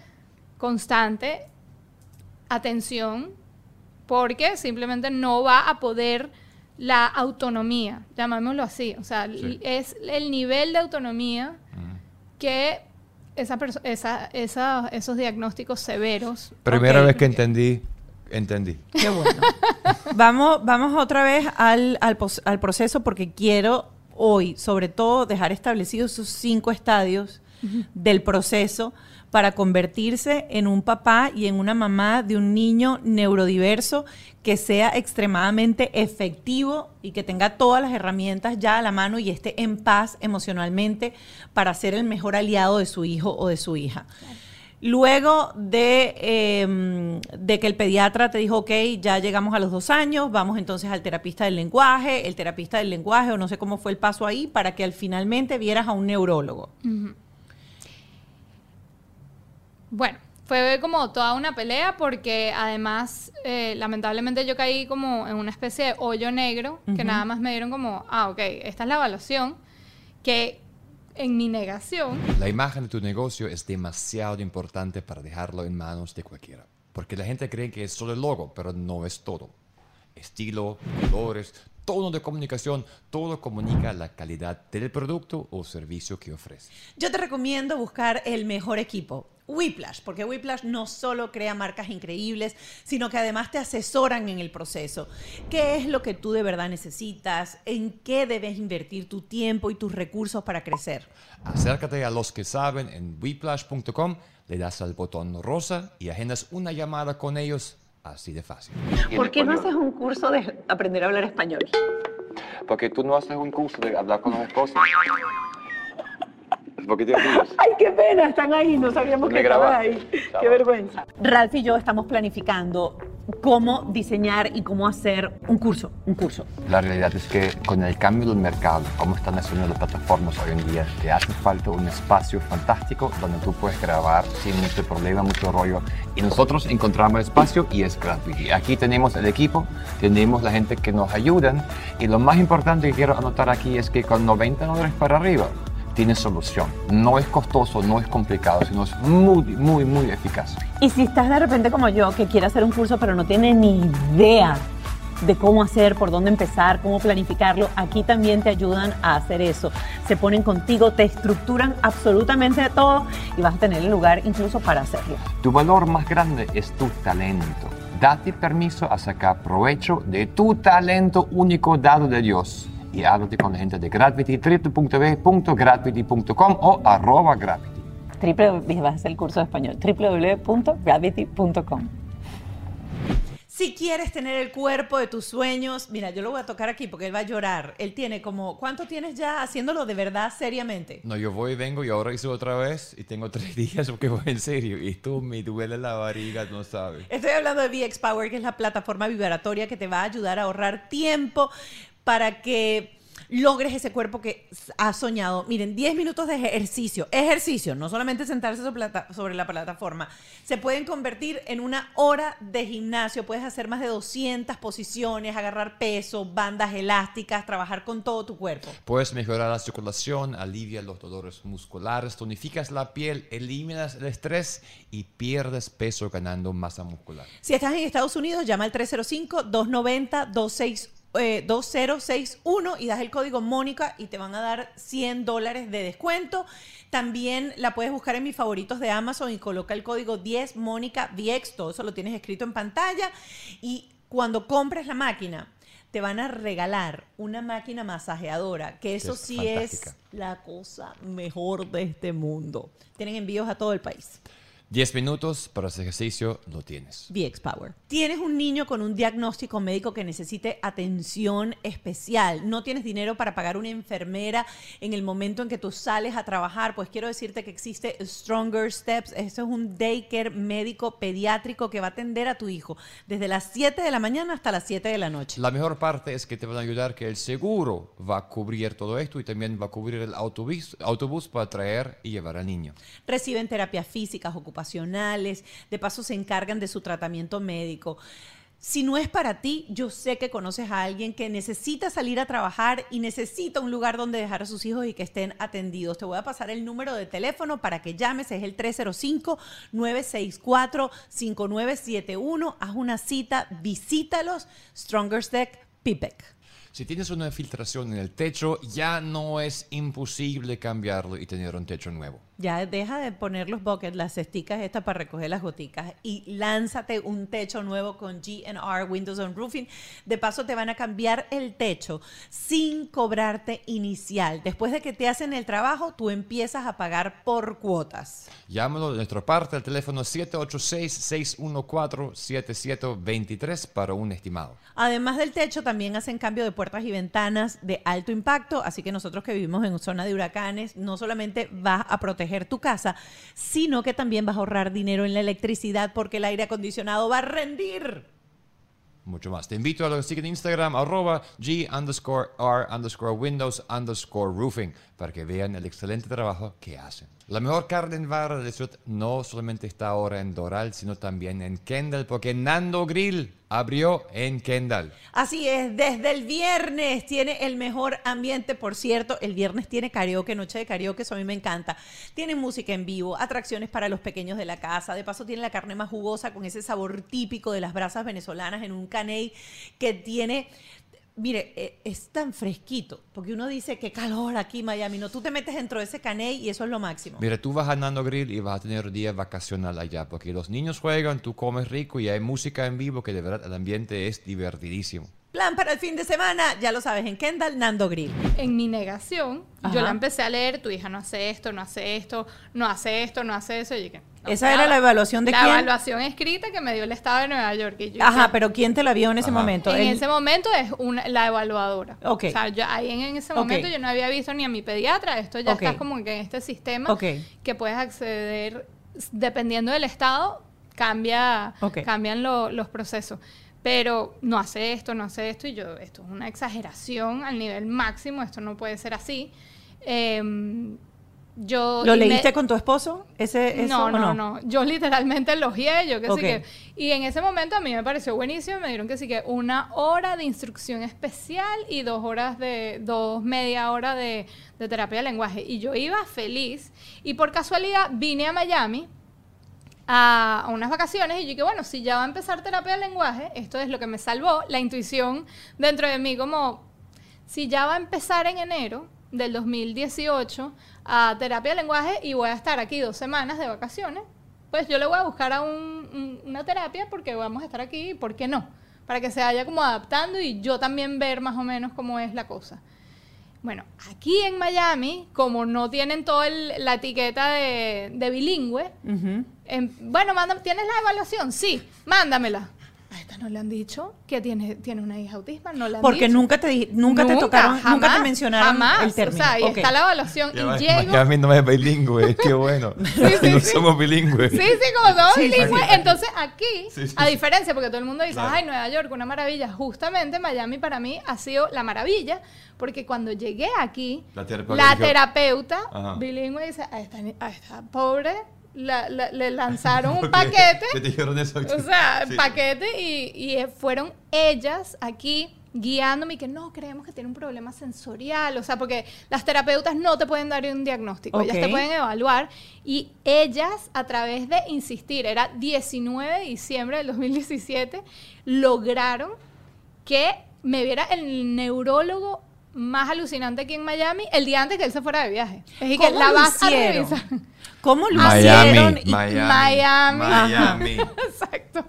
constante atención porque simplemente no va a poder la autonomía, llamémoslo así. O sea, Sí. es el nivel de autonomía que esa esa, esa- esos diagnósticos severos. Primera vez que entendí, entendí. Qué bueno. (laughs) vamos, vamos otra vez al, al, pos- al proceso porque quiero hoy, sobre todo, dejar establecidos esos cinco estadios del proceso para convertirse en un papá y en una mamá de un niño neurodiverso que sea extremadamente efectivo y que tenga todas las herramientas ya a la mano y esté en paz emocionalmente para ser el mejor aliado de su hijo o de su hija. Luego de, eh, de que el pediatra te dijo, ok, ya llegamos a los dos años, vamos entonces al terapista del lenguaje, el terapista del lenguaje, o no sé cómo fue el paso ahí, para que al finalmente vieras a un neurólogo. Bueno, fue como toda una pelea porque además, eh, lamentablemente yo caí como en una especie de hoyo negro que nada más me dieron como, ah, ok, esta es la evaluación, que en mi negación, La imagen de tu negocio es demasiado importante para dejarlo en manos de cualquiera. Porque la gente cree que es solo el logo, pero no es todo. Estilo, colores, tono de comunicación, todo comunica la calidad del producto o servicio que ofrece. Yo te recomiendo buscar el mejor equipo. Whiplash, porque Whiplash no solo crea marcas increíbles, sino que además te asesoran en el proceso. ¿Qué es lo que tú de verdad necesitas? ¿En qué debes invertir tu tiempo y tus recursos para crecer? Acércate a los que saben en whiplash.com, le das al botón rosa y agendas una llamada con ellos así de fácil. ¿Por qué no haces un curso de aprender a hablar español? Porque tú no haces un curso de hablar con los esposos. (laughs) Ay, qué pena, están ahí, no sabíamos Me que estaban ahí. Chao. Qué vergüenza. Ralph y yo estamos planificando cómo diseñar y cómo hacer un curso, un curso. La realidad es que con el cambio del mercado, como están haciendo las plataformas hoy en día, te hace falta un espacio fantástico donde tú puedes grabar sin mucho problema, mucho rollo. Y nosotros encontramos el espacio y es gratuito. Y aquí tenemos el equipo, tenemos la gente que nos ayudan. Y lo más importante que quiero anotar aquí es que con 90 dólares para arriba, tienes solución. No es costoso, no es complicado, sino es muy, muy, muy eficaz. Y si estás de repente como yo, que quiere hacer un curso pero no tiene ni idea de cómo hacer, por dónde empezar, cómo planificarlo, aquí también te ayudan a hacer eso. Se ponen contigo, te estructuran absolutamente todo y vas a tener el lugar incluso para hacerlo. Tu valor más grande es tu talento. Date permiso a sacar provecho de tu talento único dado de Dios. Y háblate con la gente de Gravity, www.gravity.com o arroba Gravity. Triple, vas a hacer el curso de español, www.gravity.com. Si quieres tener el cuerpo de tus sueños, mira, yo lo voy a tocar aquí porque él va a llorar. Él tiene como, ¿cuánto tienes ya haciéndolo de verdad seriamente? No, yo voy, vengo y ahora hice otra vez y tengo tres (laughs) días porque voy en serio. Y esto me duele la barriga, no sabes. Estoy hablando de VX Power, que es la plataforma vibratoria que te va a ayudar a ahorrar tiempo para que logres ese cuerpo que has soñado. Miren, 10 minutos de ejercicio, ejercicio, no solamente sentarse sobre, la plataforma, se pueden convertir en una hora de gimnasio. Puedes hacer más de 200 posiciones, agarrar peso, bandas elásticas, trabajar con todo tu cuerpo. Puedes mejorar la circulación, alivias los dolores musculares, tonificas la piel, eliminas el estrés y pierdes peso ganando masa muscular. Si estás en Estados Unidos, llama al 305-290-26. Eh, 2061 y das el código Mónica y te van a dar 100 dólares de descuento. También la puedes buscar en mis favoritos de Amazon y coloca el código 10 Mónica VX. Todo eso lo tienes escrito en pantalla. Y cuando compres la máquina, te van a regalar una máquina masajeadora, que eso es sí es la cosa mejor de este mundo. Tienen envíos a todo el país. 10 minutos para ese ejercicio, lo tienes. VX Power. Tienes un niño con un diagnóstico médico que necesite atención especial. No tienes dinero para pagar una enfermera en el momento en que tú sales a trabajar. Pues quiero decirte que existe Stronger Steps. Eso es un daycare médico pediátrico que va a atender a tu hijo desde las 7 de la mañana hasta las 7 de la noche. La mejor parte es que te van a ayudar que el seguro va a cubrir todo esto y también va a cubrir el autobús, autobús para traer y llevar al niño. Reciben terapias físicas, ocupacionales, de paso se encargan de su tratamiento médico. Si no es para ti, yo sé que conoces a alguien que necesita salir a trabajar y necesita un lugar donde dejar a sus hijos y que estén atendidos. Te voy a pasar el número de teléfono para que llames, es el 305-964-5971. Haz una cita, visítalos, Stronger Tech Pipec. Si tienes una filtración en el techo, ya no es imposible cambiarlo y tener un techo nuevo. Ya deja de poner los buckets, las cesticas estas para recoger las goticas y lánzate un techo nuevo con GNR Windows on Roofing. De paso te van a cambiar el techo sin cobrarte inicial. Después de que te hacen el trabajo, tú empiezas a pagar por cuotas. Llámalo de nuestra parte al teléfono 786-614-7723 para un estimado. Además del techo, también hacen cambio de puertas y ventanas de alto impacto, así que nosotros que vivimos en zona de huracanes, no solamente vas a proteger tu casa, sino que también vas a ahorrar dinero en la electricidad porque el aire acondicionado va a rendir. Mucho más. Te invito a que sigan en Instagram, arroba G underscore R underscore Windows underscore Roofing, para que vean el excelente trabajo que hacen. La mejor carne en barra de ciudad no solamente está ahora en Doral, sino también en Kendall, porque Nando Grill abrió en Kendall. Así es, desde el viernes tiene el mejor ambiente, por cierto, el viernes tiene karaoke, noche de karaoke, eso a mí me encanta. Tiene música en vivo, atracciones para los pequeños de la casa, de paso tiene la carne más jugosa con ese sabor típico de las brasas venezolanas en un caney que tiene mire, eh, es tan fresquito, porque uno dice que calor aquí en Miami, no, tú te metes dentro de ese caney y eso es lo máximo. Mira, tú vas a Nando Grill y vas a tener día vacacional allá, porque los niños juegan, tú comes rico y hay música en vivo que de verdad el ambiente es divertidísimo. Plan para el fin de semana, ya lo sabes, en Kendall, Nando Grill. En mi negación, Ajá. yo la empecé a leer, tu hija no hace esto, no hace esto, no hace esto, no hace eso. Y dije, no, ¿Esa era la evaluación de la quién? evaluación escrita que me dio el Estado de Nueva York. Y yo Ajá, dije, pero ¿quién te la vio en ese Ajá. momento? En El- ese momento es una, la evaluadora. Ok. O sea, yo ahí en, en ese momento yo no había visto ni a mi pediatra. Esto ya Ok. está como que en este sistema Ok. que puedes acceder dependiendo del estado cambia cambian lo- los procesos. Pero no hace esto, no hace esto y yo esto es una exageración al nivel máximo. Esto no puede ser así. Em, yo ¿Lo me- leíste con tu esposo? Ese, eso, no, o no, no, Yo literalmente elogié, yo que sí que. Y en ese momento a mí me pareció buenísimo. Me dieron que sí que una hora de instrucción especial y dos horas de. dos media hora de, de terapia de lenguaje. Y yo iba feliz. Y por casualidad vine a Miami a, a unas vacaciones y yo dije, bueno, si ya va a empezar terapia de lenguaje, esto es lo que me salvó, la intuición dentro de mí, como si ya va a empezar en enero del 2018 a terapia de lenguaje y voy a estar aquí dos semanas de vacaciones, pues yo le voy a buscar a un- un- una terapia porque vamos a estar aquí, ¿por qué no? Para que se vaya como adaptando y yo también ver más o menos cómo es la cosa. Bueno, aquí en Miami, como no tienen toda la etiqueta de, de bilingüe, Ujú. em, bueno, manda- ¿tienes la evaluación? Sí, mándamela. A esta no le han dicho que tiene, tiene una hija autismo, no le han Porque dicho. nunca te, di- nunca, te tocaron, nunca te mencionaron jamás. el término. O sea, y está la evaluación Ya va, y llego... Miami no es bilingüe, qué bueno. (laughs) sí, no sí. somos bilingües. Sí, sí, como somos Sí, sí, bilingües. sí. Entonces aquí, Sí, sí, a diferencia, porque todo el mundo dice, Claro. ay, Nueva York, una maravilla. Justamente Miami para mí ha sido la maravilla, porque cuando llegué aquí, La la, terapeuta bilingüe dice, a esta, a esta pobre la- la- le lanzaron un paquete. te dijeron eso. O sea, (laughs) Sí. paquete y, y, fueron ellas aquí guiándome y que no, creemos que tiene un problema sensorial, o sea, porque las terapeutas no te pueden dar un diagnóstico, ellas Ok. te pueden evaluar y ellas a través de insistir, era 19 de diciembre del 2017, lograron que me viera el neurólogo más alucinante aquí en Miami el día antes que él se fuera de viaje. Es decir, que ¿Cómo la lo vas a hicieron? revisar. ¿Cómo lo Miami, hicieron? y- Miami, Miami. Miami. (laughs) Exacto.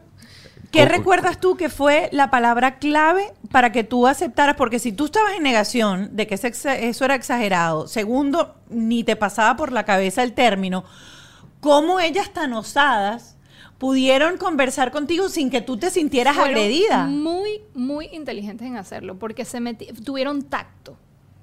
¿Qué ¿Cómo- recuerdas tú que fue la palabra clave para que tú aceptaras? Porque si tú estabas en negación de que eso era exagerado, segundo, ni te pasaba por la cabeza el término, ¿cómo ellas tan osadas pudieron conversar contigo sin que tú te sintieras Fueron agredida? Muy, muy inteligentes en hacerlo, porque se tuvieron tacto.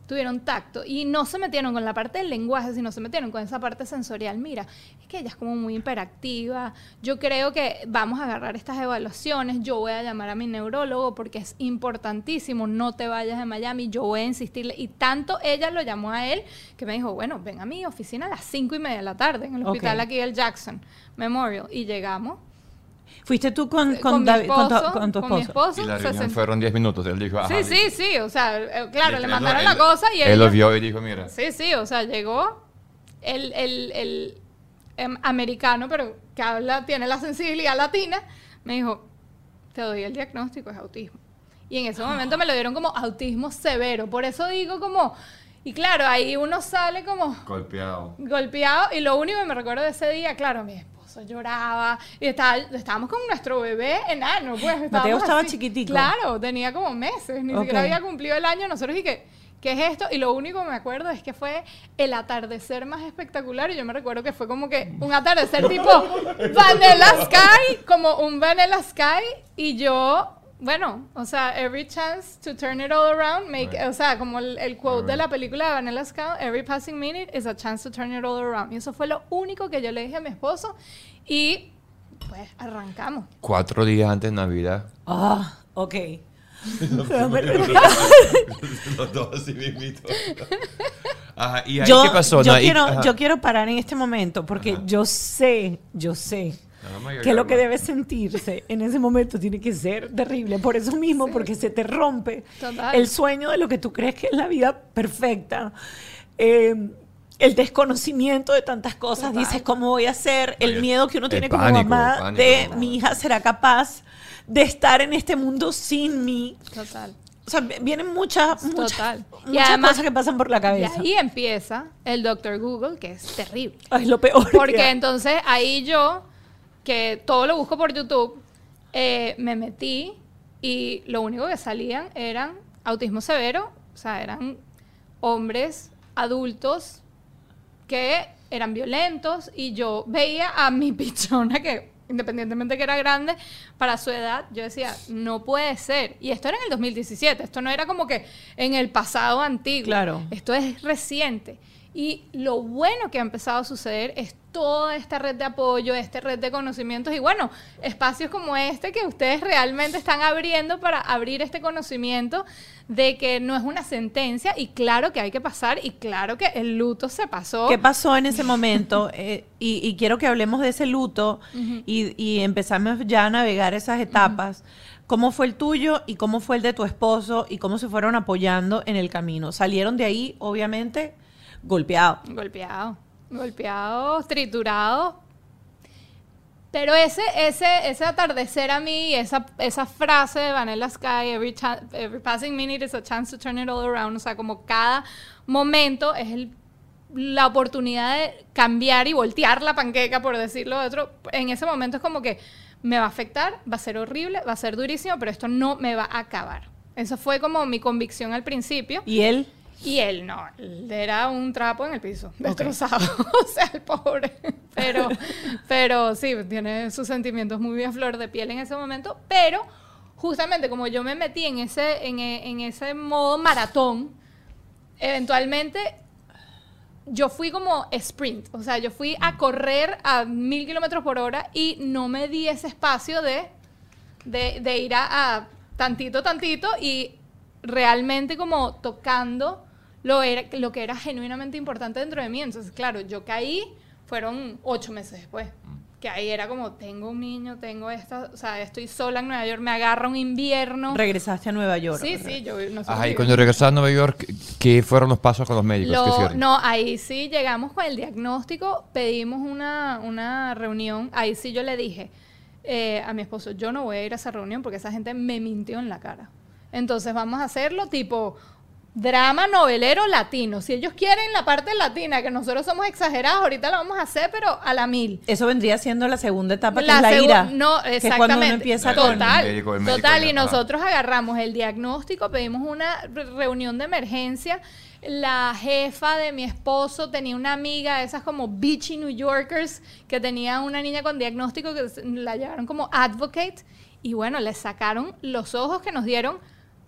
Tuvieron tacto. Y no se metieron con la parte del lenguaje, sino se metieron con esa parte sensorial. Mira, es que ella es como muy hiperactiva. Yo creo que vamos a agarrar estas evaluaciones. Yo voy a llamar a mi neurólogo porque es importantísimo. No te vayas de Miami. Yo voy a insistirle. Y tanto ella lo llamó a él que me dijo, bueno, ven a mi oficina a las cinco y media de la tarde en el hospital Ok. aquí del Jackson Memorial. Y llegamos. ¿Fuiste tú con, con, Con, mi David- con tu- esposo, con tu con mi esposo? esposo, Y la se reunión sentó- fueron 10 minutos. Él dijo, ajá. Sí, sí, sí, o sea, eh, claro, le mandaron él- la cosa y él... Él lo vio y dijo, mira. Sí, sí, o sea, llegó el, el, el, em, americano, pero que habla, tiene la sensibilidad latina, me dijo, te doy el diagnóstico, es autismo. Y en ese momento me lo dieron como autismo severo, por eso digo como... Y claro, ahí uno sale como Golpeado. golpeado y lo único que me recuerdo de ese día, claro, mi esposo lloraba y estaba, estábamos con nuestro bebé enano, pues. estábamos estaba así. chiquitico. Claro, tenía como meses, ni Ok. siquiera había cumplido el año, nosotros que ¿qué es esto? Y lo único que me acuerdo es que fue el atardecer más espectacular y yo me recuerdo que fue como que un atardecer tipo (laughs) Vanilla Sky, como un Vanilla Sky y yo bueno, o sea, every chance to turn it all around, make, Right. o sea, como el, el quote de Right. la película de Vanilla Sky, every passing minute is a chance to turn it all around. Y eso fue lo único que yo le dije a mi esposo y pues arrancamos. Cuatro días antes de Navidad. Ah, ok. (laughs) (laughs) Los dos así mismito. Ajá, ¿y ahí yo, qué pasó? yo No, quiero, ajá. yo quiero parar en este momento porque Ajá. yo sé, yo sé Que lo que debe sentirse en ese momento tiene que ser terrible. Por eso mismo, porque se te rompe Total. el sueño de lo que tú crees que es la vida perfecta. Eh, el desconocimiento de tantas cosas, Total. dices, ¿cómo voy a hacer? El Oye, miedo que uno el tiene como pánico, mamá el pánico, de mamá. mi hija será capaz de estar en este mundo sin mí. Total. O sea, vienen muchas, muchas, Total. Y muchas además- cosas que pasan por la Y cabeza. ahí empieza el Dr. Google, que es terrible. Ay, lo peor. Porque que- entonces ahí yo, que todo lo busco por YouTube, eh, me metí y lo único que salían eran autismo severo, o sea, eran hombres adultos que eran violentos y yo veía a mi (laughs) pichona que independientemente que era grande para su edad, yo decía, no puede ser. Y esto era en el 2017, esto no era como que en el pasado antiguo. Claro. Esto es reciente. Y lo bueno que ha empezado a suceder es toda esta red de apoyo, esta red de conocimientos y bueno, espacios como este que ustedes realmente están abriendo para abrir este conocimiento de que no es una sentencia y claro que hay que pasar y claro que el luto se pasó. ¿Qué pasó en ese momento? (laughs) Eh, y, y quiero que hablemos de ese luto y, y empezamos ya a navegar esas etapas. ¿Cómo fue el tuyo y cómo fue el de tu esposo y cómo se fueron apoyando en el camino? Salieron de ahí, obviamente, golpeados. Golpeado, golpeado, triturado. Pero ese, ese, ese atardecer a mí, esa, esa frase de Vanilla Sky, every, every passing minute is a chance to turn it all around, o sea, como cada momento es el- la oportunidad de cambiar y voltear la panqueca, por decirlo de otro. En ese momento es como que me va a afectar, va a ser horrible, va a ser durísimo, pero esto no me va a acabar. Eso fue como mi convicción al principio. ¿Y él? Y él no, él era un trapo en el piso, destrozado, (laughs) o sea, el pobre. Pero, pero sí, tiene sus sentimientos muy a flor de piel en ese momento, pero justamente como yo me metí en ese, en, e- en ese modo maratón, eventualmente yo fui como sprint, o sea, yo fui a correr a mil kilómetros por hora y no me di ese espacio de, de, de ir a, a tantito, tantito y realmente como tocando lo, era, lo que era genuinamente importante dentro de mí. Entonces, claro, yo caí, fueron ocho meses después. Que ahí era como, tengo un niño, tengo esta, o sea, estoy sola en Nueva York, me agarra un invierno. Regresaste a Nueva York. Sí, sí, yo nosotros Ajá, y vivimos- cuando regresaste a Nueva York, ¿qué fueron los pasos con los médicos? ¿Qué Lo- hicieron? no, ahí sí llegamos con el diagnóstico, pedimos una, una reunión, ahí sí yo le dije eh, a mi esposo, yo no voy a ir a esa reunión porque esa gente me mintió en la cara. Entonces vamos a hacerlo tipo drama novelero latino. Si ellos quieren la parte latina, que nosotros somos exagerados, ahorita lo vamos a hacer, pero a la mil. Eso vendría siendo la segunda etapa, que La es la ira. No, Que es exactamente. cuando uno empieza con... total, El médico- el médico total. Y nosotros agarramos el diagnóstico, pedimos una re- reunión de emergencia. La jefa de mi esposo tenía una amiga, esas como bitchy New Yorkers, que tenía una niña con diagnóstico que se- la llevaron como advocate. Y bueno, le sacaron los ojos que nos dieron.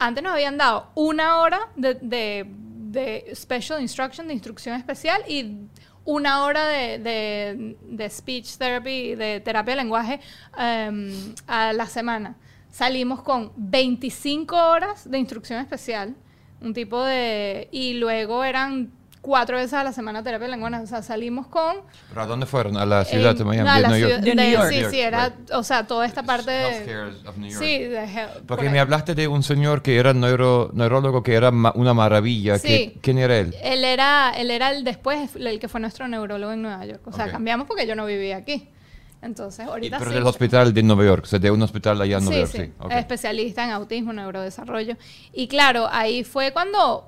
Antes nos habían dado una hora de, de- special instruction, de instrucción especial, y una hora de speech therapy, de terapia de lenguaje em, a la semana. Salimos con 25 horas de instrucción especial, un tipo de... Y luego eran cuatro veces a la semana terapia de lenguaje. O sea, salimos con... ¿Pero a dónde fueron? ¿A la ciudad de en- Miami? no, a de la De New de- York. Sí, New York, sí, era... right. O sea, toda esta parte de... Of New York. Sí, de health- Porque por me hablaste de un señor que era neuro, neurólogo, que era ma- una maravilla. Sí. que- ¿Quién era él? Él era, él era el después, el que fue nuestro neurólogo en Nueva York. O sea, Ok. cambiamos porque yo no vivía aquí. Entonces, ahorita pero sí. del hospital de Nueva York, o sea, de un hospital allá en Nueva sí, York, sí. sí. ok. Especialista en autismo, neurodesarrollo. Y claro, ahí fue cuando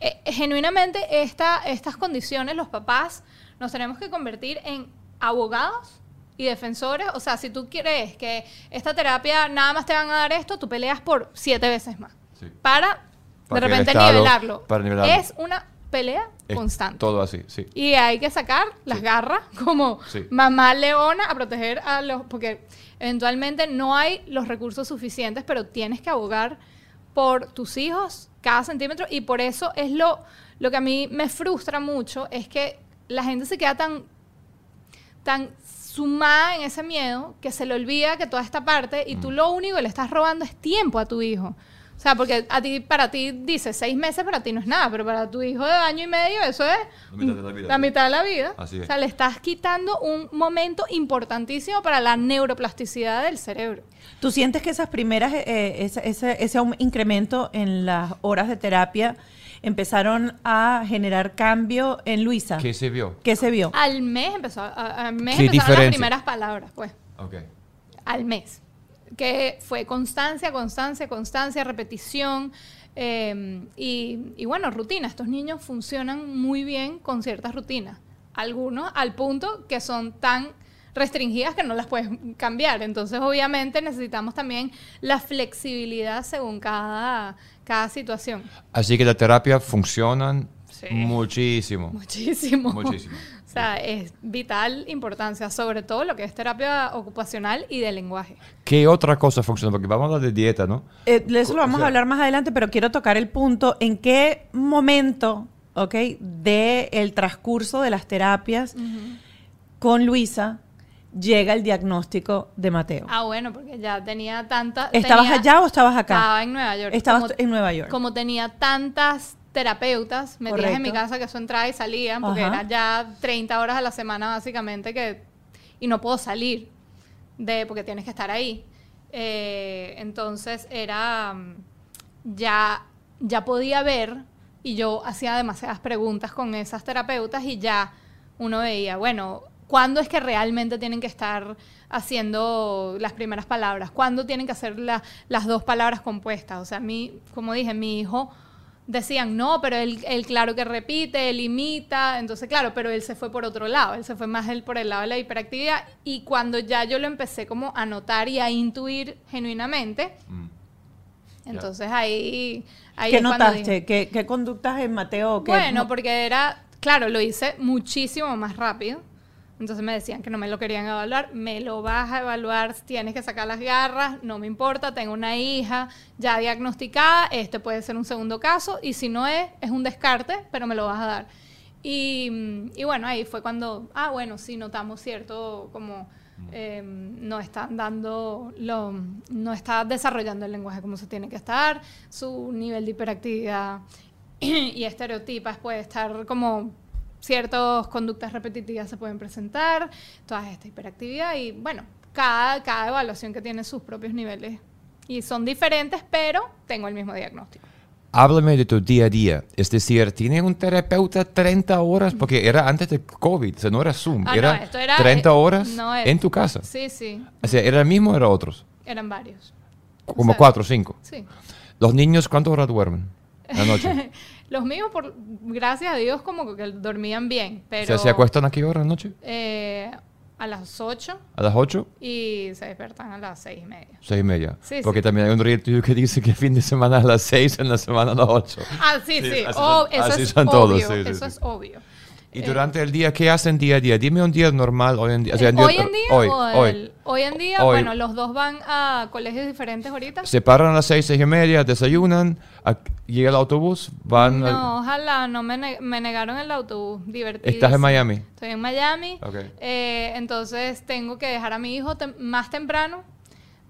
eh, genuinamente esta, estas condiciones, los papás, nos tenemos que convertir en abogados y defensores. O sea, si tú quieres que esta terapia nada más te van a dar esto, tú peleas por siete veces más. Sí. Para, Para de repente Estado- nivelarlo. para nivelarlo. Es una pelea Es constante. Todo así, sí. Y hay que sacar las garras como Sí. mamá leona a proteger a los... Porque eventualmente no hay los recursos suficientes, pero tienes que abogar por tus hijos cada centímetro. Y por eso es lo, lo que a mí me frustra mucho, es que la gente se queda tan, tan sumada en ese miedo que se le olvida que toda esta parte y Mm. tú lo único que le estás robando es tiempo a tu hijo. O sea, porque a ti, para ti dice seis meses, para ti no es nada, pero para tu hijo de año y medio eso es La mitad de la vida, la mitad de la vida. Así es. O sea, le estás quitando un momento importantísimo para la neuroplasticidad del cerebro. ¿Tú sientes que esas primeras, eh, ese, ese- ese incremento en las horas de terapia empezaron a generar cambio en Luisa? ¿Qué se vio? ¿Qué se vio? Al mes empezó, a- al mes ¿Qué empezaron las primeras palabras, pues. Ok. Al mes. Que fue constancia, constancia, constancia, repetición. eh, y, y bueno, rutina. Estos niños funcionan muy bien con ciertas rutinas. Algunos al punto que son tan restringidas que no las puedes cambiar. Entonces, obviamente, necesitamos también la flexibilidad según cada, cada situación. Así que la terapia funciona Sí. muchísimo. Muchísimo. Muchísimo. O sea, es vital importancia, sobre todo lo que es terapia ocupacional y de lenguaje. ¿Qué otra cosa funciona? Porque vamos a hablar de dieta, ¿no? Eh, de eso lo O vamos sea- a hablar más adelante, pero quiero tocar el punto en qué momento, ¿ok? De el transcurso de las terapias con Luisa llega el diagnóstico de Mateo. Ah, bueno, porque ya tenía tantas... ¿Estabas tenía- allá o estabas acá? Estaba en Nueva York. Estabas Como- en Nueva York. Como tenía tantas terapeutas metidas en mi Correcto. casa que eso entraba y salían, porque Ajá. era ya 30 horas a la semana básicamente que... Y no puedo salir de porque tienes que estar ahí. Eh, entonces era... mm, Ya, ya podía ver y yo hacía demasiadas preguntas con esas terapeutas y ya uno veía, bueno, ¿cuándo es que realmente tienen que estar haciendo las primeras palabras? ¿Cuándo tienen que hacer la- las dos palabras compuestas? O sea, a mí, como dije, mi hijo decían, no, pero él, él claro que repite, él imita, entonces claro, pero él se fue por otro lado, él se fue más él por el lado de la hiperactividad y cuando ya yo lo empecé como a notar y a intuir genuinamente, entonces ahí... ahí ¿Qué notaste? dije- ¿Qué, qué conductas en Mateo? ¿Qué bueno, no- porque era, claro, lo hice muchísimo más rápido. Entonces me decían que no me lo querían evaluar. Me lo vas a evaluar, tienes que sacar las garras, no me importa, tengo una hija ya diagnosticada, este puede ser un segundo caso y si no es, es un descarte, pero me lo vas a dar. Y, y bueno, ahí fue cuando, ah, bueno, sí notamos cierto, como eh, no están dando, lo, no está desarrollando el lenguaje como se tiene que estar, su nivel de hiperactividad (clears throat) y estereotipas puede estar como ciertas conductas repetitivas se pueden presentar, toda esta hiperactividad y bueno, cada, cada evaluación que tiene sus propios niveles y son diferentes, pero tengo el mismo diagnóstico. Háblame de tu día a día. Es decir, ¿tiene un terapeuta 30 horas? Porque era antes de COVID, o sea, no era Zoom. Ah, no, era, esto era, 30 eh, horas no en tu casa. Sí, sí, O sea, ¿era el mismo o era otros? eran varios. Como sea, cuatro o cinco. Sí. ¿Los niños cuántas horas duermen la noche? (laughs) Los míos, por, gracias a Dios, como que dormían bien, pero o sea, ¿se acuestan a qué hora la noche? eh, a las 8 ¿A las 8? y se despertan a las 6 y media. Seis y media. Sí, Porque sí. también hay un reel que dice que fin de semana a las 6, en la semana a las 8. Ah, sí, Sí, sí, así oh, son- eso así es son obvio, todos, eso es obvio. Y Eh, durante el día, ¿qué hacen día a día? Dime un día normal hoy en día. o sea, Eh, ¿Hoy en día hoy, o el- hoy en día? Hoy. Bueno, los dos van a colegios diferentes ahorita. Se paran a las 6, 6 y media, desayunan, a- llega el autobús, van... al- No, ojalá, no me, ne- me negaron el autobús, divertido. ¿Estás en Miami? Estoy en Miami. Ok. Eh, entonces tengo que dejar a mi hijo tem- más temprano,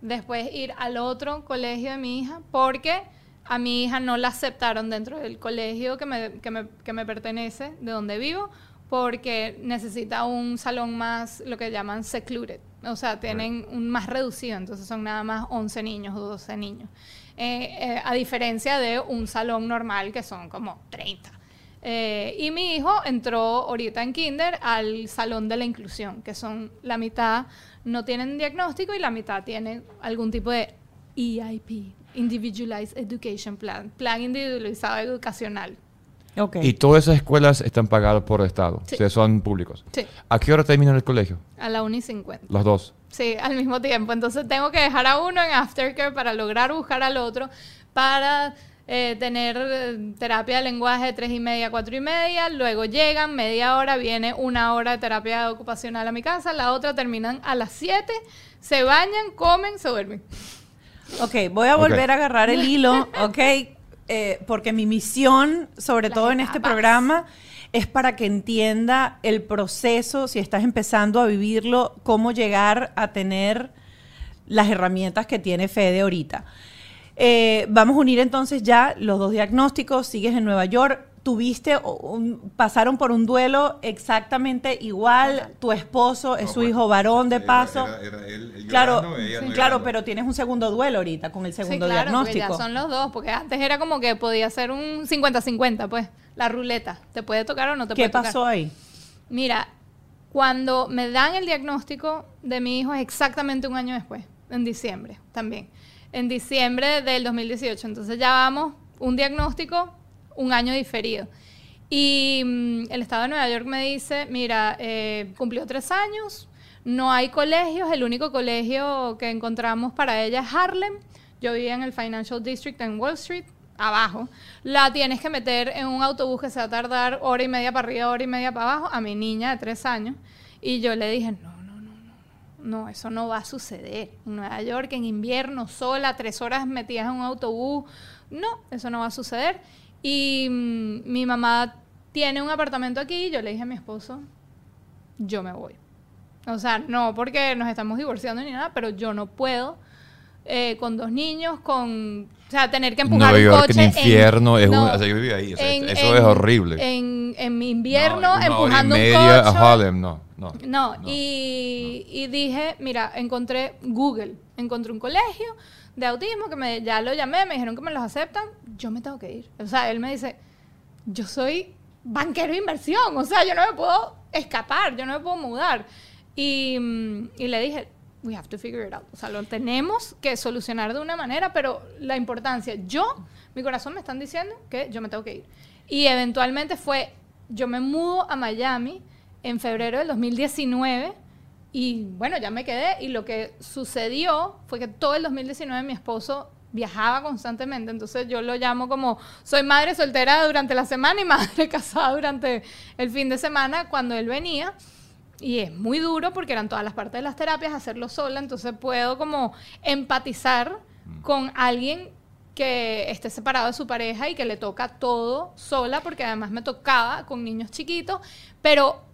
después ir al otro colegio de mi hija, porque a mi hija no la aceptaron dentro del colegio que me, que me, que me pertenece, de donde vivo, porque necesita un salón más, lo que llaman secluded. O sea, tienen un más reducido, entonces son nada más 11 niños o 12 niños. Eh, eh, a diferencia de un salón normal que son como 30. Eh, y mi hijo entró ahorita en kinder al salón de la inclusión, que son la mitad no tienen diagnóstico y la mitad tienen algún tipo de EIP, Individualized Education Plan, plan individualizado educacional. Ok. Y todas esas escuelas están pagadas por el Estado, Sí. o sea, son públicos. Sí, ¿A qué hora terminan el colegio? a la 1 y 50. Los dos. Sí, al mismo tiempo. Entonces tengo que dejar a uno en aftercare para lograr buscar al otro, para eh, tener eh, terapia de lenguaje de tres y media a cuatro y media. Luego llegan, media hora, viene una hora de terapia ocupacional a mi casa, la otra terminan a las 7, se bañan, comen, se duermen. Ok, voy a volver a agarrar el hilo, ok, eh, porque mi misión, sobre Las todo en este programa, es para que entienda el proceso, si estás empezando a vivirlo, cómo llegar a tener las herramientas que tiene Fede ahorita. Eh, vamos a unir entonces ya los dos diagnósticos, sigues en Nueva York. Tuviste, un- pasaron por un duelo exactamente igual. Tu esposo es su hijo varón de paso. Claro, claro, pero tienes un segundo duelo ahorita con el segundo sí, claro, porque diagnóstico. ya son los dos, porque antes era como que podía ser un 50-50, pues, la ruleta. Te puede tocar o no te ¿Qué puede tocar. pasó ahí? Mira, cuando me dan el diagnóstico de mi hijo es exactamente un año después. en diciembre también. En diciembre del 2018. Entonces ya vamos un diagnóstico, un año diferido. Y mm, el Estado de Nueva York me dice, mira, eh, cumplió tres años, no hay colegios, el único colegio que encontramos para ella es Harlem. Yo vivía en el Financial District en Wall Street, abajo. La tienes que meter en un autobús que se va a tardar hora y media para arriba, hora y media para abajo, a mi niña de tres años. Y yo le dije, no, no, no, no, no, eso no va a suceder. En Nueva York, en invierno, sola, tres horas metidas en un autobús, no, eso no va a suceder. Y mm, mi mamá tiene un apartamento aquí y yo le dije a mi esposo, yo me voy. O sea, no porque nos estamos divorciando ni nada, pero yo no puedo eh, con dos niños, con... O sea, tener que empujar Nueva un York coche en infierno, es un- no, o sea, yo viví ahí, o sea, en- eso en- es horrible. En, en mi invierno, No, hora y empujando un media coche. a Harlem, no, no. No, Y, y dije, mira, encontré Google, encontré un colegio de autismo que me, ya lo llamé, me dijeron que me los aceptan, yo me tengo que ir. O sea, él me dice, yo soy banquero de inversión, o sea, yo no me puedo escapar, yo no me puedo mudar. Y, mm, y le dije, we have to figure it out. O sea, lo tenemos que solucionar de una manera, pero la importancia, yo, mi corazón me están diciendo que yo me tengo que ir. Y eventualmente fue, yo me mudo a Miami en febrero del 2019 y bueno, ya me quedé. Y lo que sucedió fue que todo el 2019 mi esposo viajaba constantemente, entonces yo lo llamo como soy madre soltera durante la semana y madre (laughs) casada durante el fin de semana cuando él venía. Y es muy duro porque eran todas las partes de las terapias, hacerlo sola, entonces puedo como empatizar con alguien que esté separado de su pareja y que le toca todo sola, porque además me tocaba con niños chiquitos, pero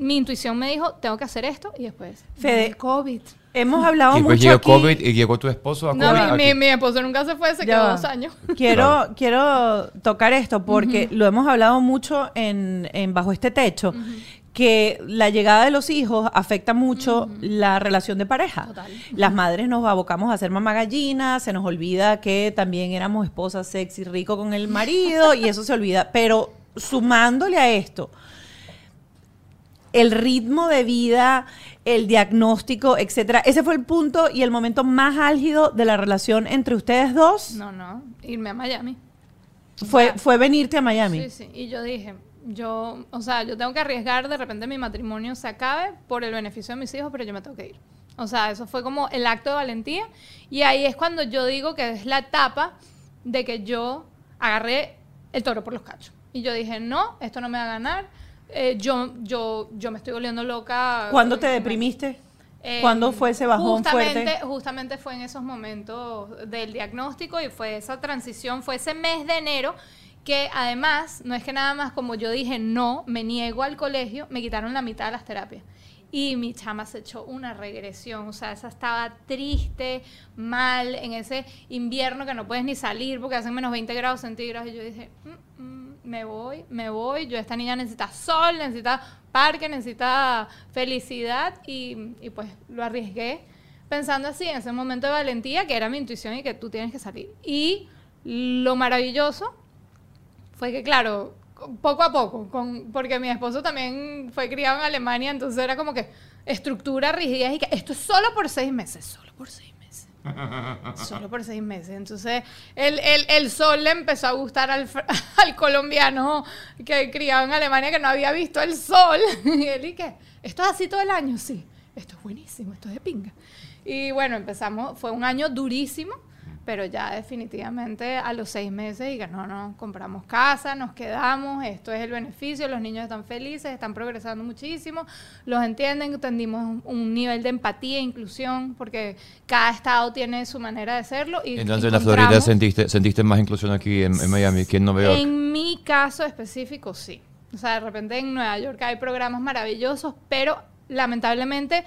mi intuición me dijo, tengo que hacer esto y después, Fede, COVID. Hemos hablado Y después mucho llegó aquí. COVID y llegó tu esposo a No, COVID. mi, aquí. mi- mi esposo nunca se fue, se Ya quedó dos años. (laughs) Quiero, Claro. quiero tocar esto porque lo hemos hablado mucho en, en Bajo este Techo, que la llegada de los hijos afecta mucho la relación de pareja. Total. Las madres nos abocamos a ser mamá gallina, se nos olvida que también éramos esposas sexy, rico con el marido y eso se olvida. Pero sumándole a esto, el ritmo de vida, el diagnóstico, etcétera. Ese fue el punto y el momento más álgido de la relación entre ustedes dos. No, no, irme a Miami. Fue, Ya. fue venirte a Miami. Sí, sí. Y yo dije, yo, o sea, yo tengo que arriesgar, de repente mi matrimonio se acabe por el beneficio de mis hijos, pero yo me tengo que ir. O sea, eso fue como el acto de valentía. Y ahí es cuando yo digo que es la etapa de que yo agarré el toro por los cachos. Y yo dije, no, esto no me va a ganar. Eh, yo, yo, yo me estoy volviendo loca. ¿Cuándo te deprimiste? Eh, ¿Cuándo fue ese bajón justamente, fuerte? Justamente fue en esos momentos del diagnóstico y fue esa transición, fue ese mes de enero que además, no es que nada más como yo dije, no, me niego al colegio, me quitaron la mitad de las terapias. Y mi chama se echó una regresión, o sea, esa estaba triste, mal, en ese invierno que no puedes ni salir porque hacen menos 20 grados centígrados. Y yo dije, "Mm, me voy, me voy, yo esta niña necesita sol, necesita parque, necesita felicidad y, y pues lo arriesgué pensando así en ese momento de valentía que era mi intuición y que tú tienes que salir. Y lo maravilloso fue que, claro, poco a poco, con, porque mi esposo también fue criado en Alemania, entonces era como que estructura, rigidez y que esto es solo por seis meses, solo por seis meses. (laughs) Solo por seis meses. Entonces, el, el, el sol le empezó a gustar al, (laughs) al colombiano que criado en Alemania que no había visto el sol. (laughs) Y él, ¿y qué? ¿Esto es así todo el año? Sí. Esto es buenísimo, esto es de pinga. Y bueno, empezamos, fue un año durísimo, pero ya definitivamente a los seis meses que no, no, compramos casa, nos quedamos, esto es el beneficio, los niños están felices, están progresando muchísimo, los entienden, tendimos un, un nivel de empatía e inclusión, porque cada estado tiene su manera de serlo. Y Entonces en la Florida sentiste, sentiste más inclusión aquí en, en Miami que en Nueva York. en mi caso específico, sí. O sea, de repente en Nueva York hay programas maravillosos, pero lamentablemente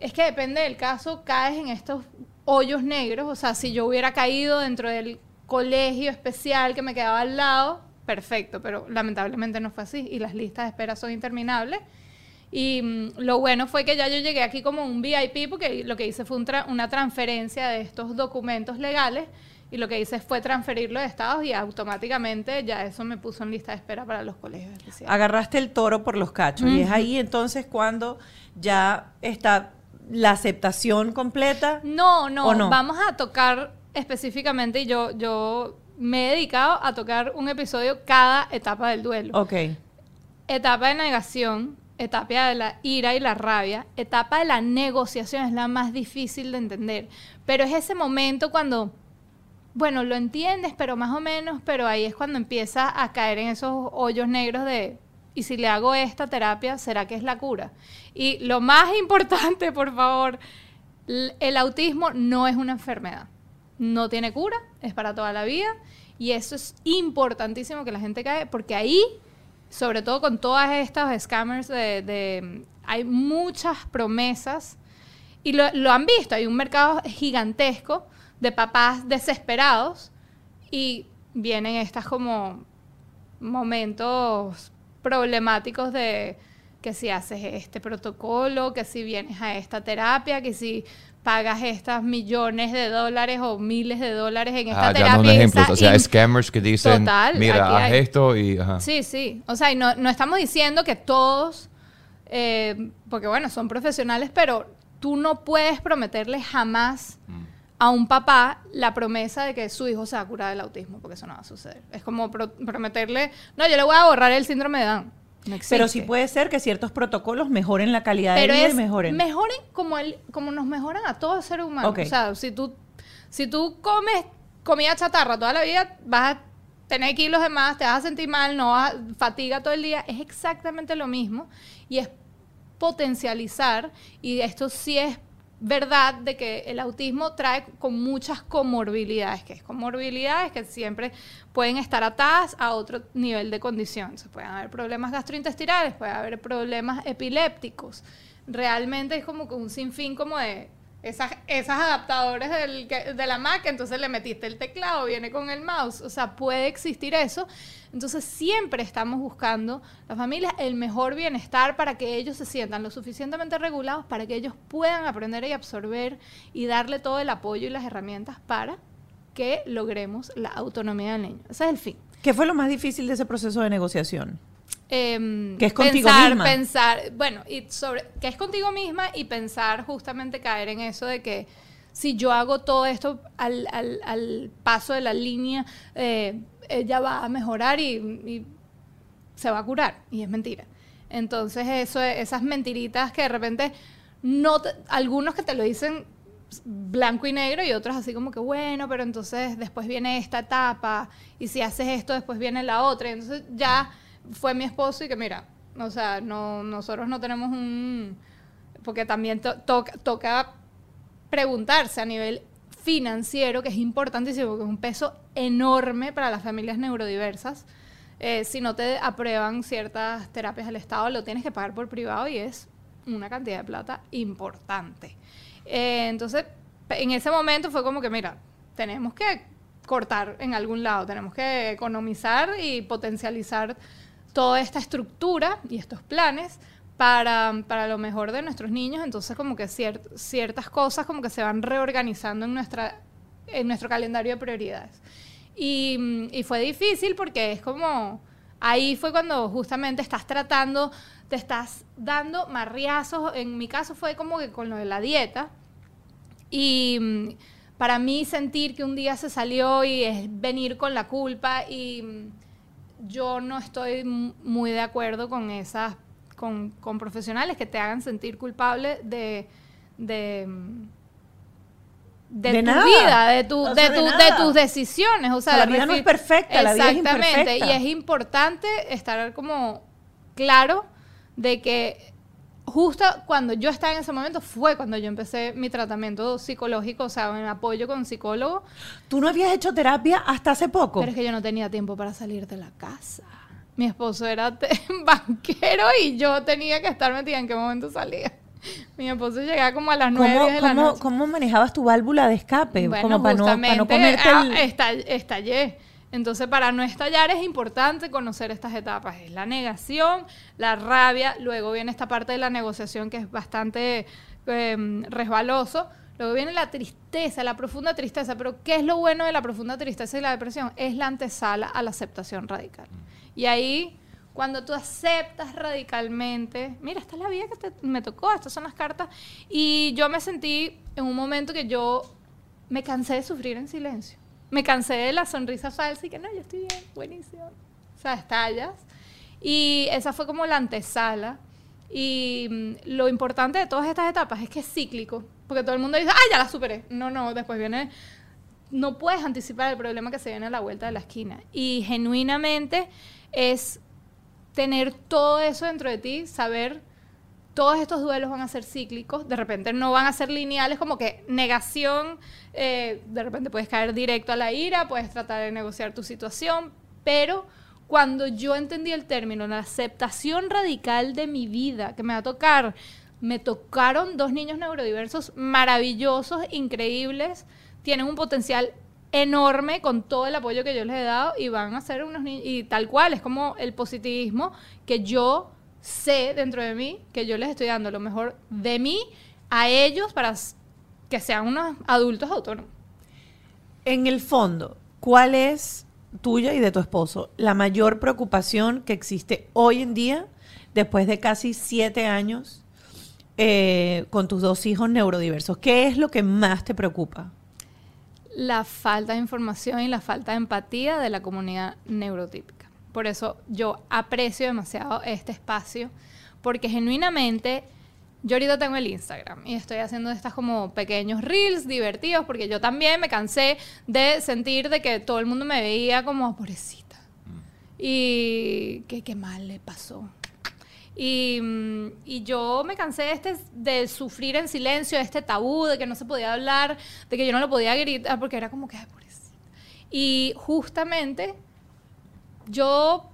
es que depende del caso, caes en estos hoyos negros. O sea, si yo hubiera caído dentro del colegio especial que me quedaba al lado, perfecto, pero lamentablemente no fue así y las listas de espera son interminables. Y mm, lo bueno fue que ya yo llegué aquí como un VIP porque lo que hice fue un tra- una transferencia de estos documentos legales y lo que hice fue transferirlo de estados y automáticamente ya eso me puso en lista de espera para los colegios especiales. Agarraste el toro por los cachos. Y es ahí entonces cuando ya está la aceptación completa. No, no, ¿O no? vamos a tocar específicamente, y yo, yo me he dedicado a tocar un episodio cada etapa del duelo. Ok. Etapa de negación, etapa de la ira y la rabia, etapa de la negociación es la más difícil de entender. Pero es ese momento cuando, bueno, lo entiendes, pero más o menos, pero ahí es cuando empieza a caer en esos hoyos negros de, ¿y si le hago esta terapia, será que es la cura? Y lo más (laughs) importante, por favor, el autismo no es una enfermedad. No tiene cura, es para toda la vida. Y eso es importantísimo que la gente cae, porque ahí sobre todo con todas estas scammers de- hay muchas promesas y lo, lo han visto, hay un mercado gigantesco de papás desesperados y vienen estas como momentos problemáticos de que si haces este protocolo, que si vienes a esta terapia, que si pagas estas millones de dólares o miles de dólares en esta Ah, terapia. dando y ejemplos. O sea, scammers que dicen, Total, mira, haz hay. esto y... Ajá. Sí, sí. O sea, y no, no estamos diciendo que todos, eh, porque bueno, son profesionales, pero tú no puedes prometerle jamás a un papá la promesa de que su hijo se va a curar del autismo, porque eso no va a suceder. Es como pro- prometerle, no, yo le voy a borrar el síndrome de Down. No Pero sí puede ser que ciertos protocolos mejoren la calidad Pero de vida es y mejoren. mejoren como, el, como nos mejoran a todo ser humano. Ok. O sea, si tú, si tú comes comida chatarra toda la vida, vas a tener kilos de más, te vas a sentir mal, no vas a, fatiga todo el día. Es exactamente lo mismo. Y es potencializar, y esto sí es verdad de que el autismo trae con muchas comorbilidades, que es comorbilidades que siempre pueden estar atadas a otro nivel de condición. Se pueden haber problemas gastrointestinales, puede haber problemas epilépticos. Realmente es como un sinfín como de esas, esas adaptadores del de la Mac, entonces le metiste el teclado, viene con el mouse, o sea, puede existir eso. Entonces siempre estamos buscando, las familias, el mejor bienestar para que ellos se sientan lo suficientemente regulados para que ellos puedan aprender y absorber y darle todo el apoyo y las herramientas para que logremos la autonomía del niño. Ese es el fin. ¿Qué fue lo más difícil de ese proceso de negociación? Em, Que es contigo pensar, misma. Pensar, bueno, y sobre que es contigo misma y pensar justamente caer en eso de que si yo hago todo esto al, al- al paso de la línea, eh, ella va a mejorar y, y se va a curar. Y es mentira. Entonces, eso, esas mentiritas que de repente, no te- algunos que te lo dicen blanco y negro y otros así como que bueno, pero entonces después viene esta etapa y si haces esto después viene la otra. Y entonces ya fue mi esposo y que mira, o sea, no nosotros no tenemos un porque también to- toca, preguntarse a nivel financiero, que es importantísimo, porque es un peso enorme para las familias neurodiversas. Eh, si no te aprueban ciertas terapias del Estado, lo tienes que pagar por privado y es una cantidad de plata importante. Eh, entonces, en ese momento fue como que, mira, tenemos que cortar en algún lado, tenemos que economizar y potencializar toda esta estructura y estos planes para, para lo mejor de nuestros niños. Entonces, como que cier- ciertas cosas como que se van reorganizando en, nuestra, en nuestro calendario de prioridades. Y, mm, y fue difícil porque es como, ahí fue cuando justamente estás tratando, te estás dando marriazos. En mi caso fue como que con lo de la dieta. Y mm, para mí sentir que un día se salió y es venir con la culpa y mm, yo no estoy muy de acuerdo con esas, con, con profesionales que te hagan sentir culpable de, de, mm, de, De tu nada. vida, de, tu, de, de tu- de nada. tus decisiones. O sea, la vida no es perfecta, la vida es Exactamente, imperfecta. y es importante estar como claro de que justo cuando yo estaba en ese momento fue cuando yo empecé mi tratamiento psicológico, o sea, en apoyo con psicólogo, ¿Tú no habías hecho terapia hasta hace poco? pero es que yo no tenía tiempo para salir de la casa. Mi esposo era (laughs) banquero y yo tenía que estar metida en qué momento salía. Mi esposo llegaba como a las nueve ¿Cómo, de la noche. cómo manejabas tu válvula de escape? Bueno, como para no, para no comerte ah, el... estall- estallé. Entonces, para no estallar es importante conocer estas etapas. Es la negación, la rabia, luego viene esta parte de la negociación que es bastante eh, resbaloso. Luego viene la tristeza, la profunda tristeza. Pero, ¿qué es lo bueno de la profunda tristeza y la depresión? Es la antesala a la aceptación radical. Y ahí, Cuando tú aceptas radicalmente, mira, esta es la vida que te- me tocó, estas son las cartas. Y yo me sentí en un momento que yo me cansé de sufrir en silencio. Me cansé de la sonrisa falsa y que no, yo estoy bien, buenísimo. O sea, estallas. Y esa fue como la antesala. Y mm, lo importante de todas estas etapas es que es cíclico. Porque todo el mundo dice, ¡ay, ya la superé! No, no, después viene. No puedes anticipar el problema que se viene a la vuelta de la esquina. Y genuinamente es tener todo eso dentro de ti, saber todos estos duelos van a ser cíclicos, de repente no van a ser lineales, como que negación, eh, de repente puedes caer directo a la ira, puedes tratar de negociar tu situación, pero cuando yo entendí el término, la aceptación radical de mi vida, que me va a tocar, me tocaron dos niños neurodiversos maravillosos, increíbles, tienen un potencial enorme con todo el apoyo que yo les he dado y van a ser unos niños, y tal cual, es como el positivismo que yo sé dentro de mí que yo les estoy dando lo mejor de mí a ellos para que sean unos adultos autónomos. En el fondo, ¿cuál es tuya y de tu esposo la mayor preocupación que existe hoy en día, después de casi siete años, eh, con tus dos hijos neurodiversos? ¿Qué es lo que más te preocupa? La falta de información y la falta de empatía de la comunidad neurotípica. Por eso yo aprecio demasiado este espacio, porque genuinamente yo ahorita tengo el Instagram y estoy haciendo estas como pequeños reels divertidos, porque yo también me cansé de sentir de que todo el mundo me veía como pobrecita. Y que qué mal le pasó. Y, mm, y yo me cansé de, este, de sufrir en silencio, de este tabú, de que no se podía hablar, de que yo no lo podía gritar, porque era como que, ay, pobrecita. Y justamente yo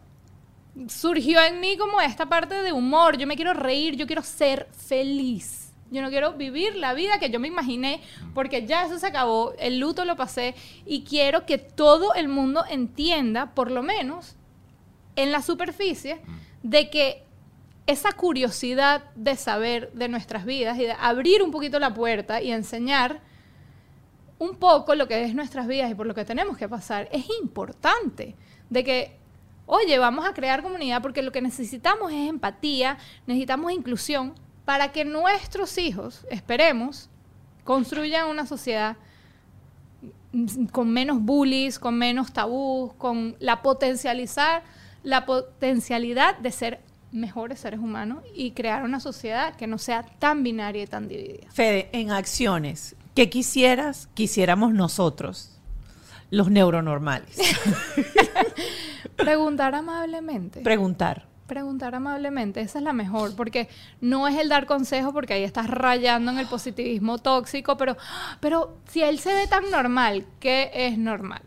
surgió en mí como esta parte de humor. Yo me quiero reír, yo quiero ser feliz. Yo no quiero vivir la vida que yo me imaginé, porque ya eso se acabó, el luto lo pasé y quiero que todo el mundo entienda, por lo menos en la superficie, de que esa curiosidad de saber de nuestras vidas y de abrir un poquito la puerta y enseñar un poco lo que es nuestras vidas y por lo que tenemos que pasar es importante. De que, oye, vamos a crear comunidad porque lo que necesitamos es empatía, necesitamos inclusión para que nuestros hijos, esperemos, construyan una sociedad con menos bullies, con menos tabús, con la potencializar la potencialidad de ser mejores seres humanos y crear una sociedad que no sea tan binaria y tan dividida. Fede, en acciones, ¿qué quisieras, quisiéramos nosotros, los neuronormales? (laughs) Preguntar amablemente. Preguntar. Preguntar amablemente, esa es la mejor, porque no es el dar consejo, porque ahí estás rayando en el positivismo tóxico, pero, pero si él se ve tan normal, ¿qué es normal?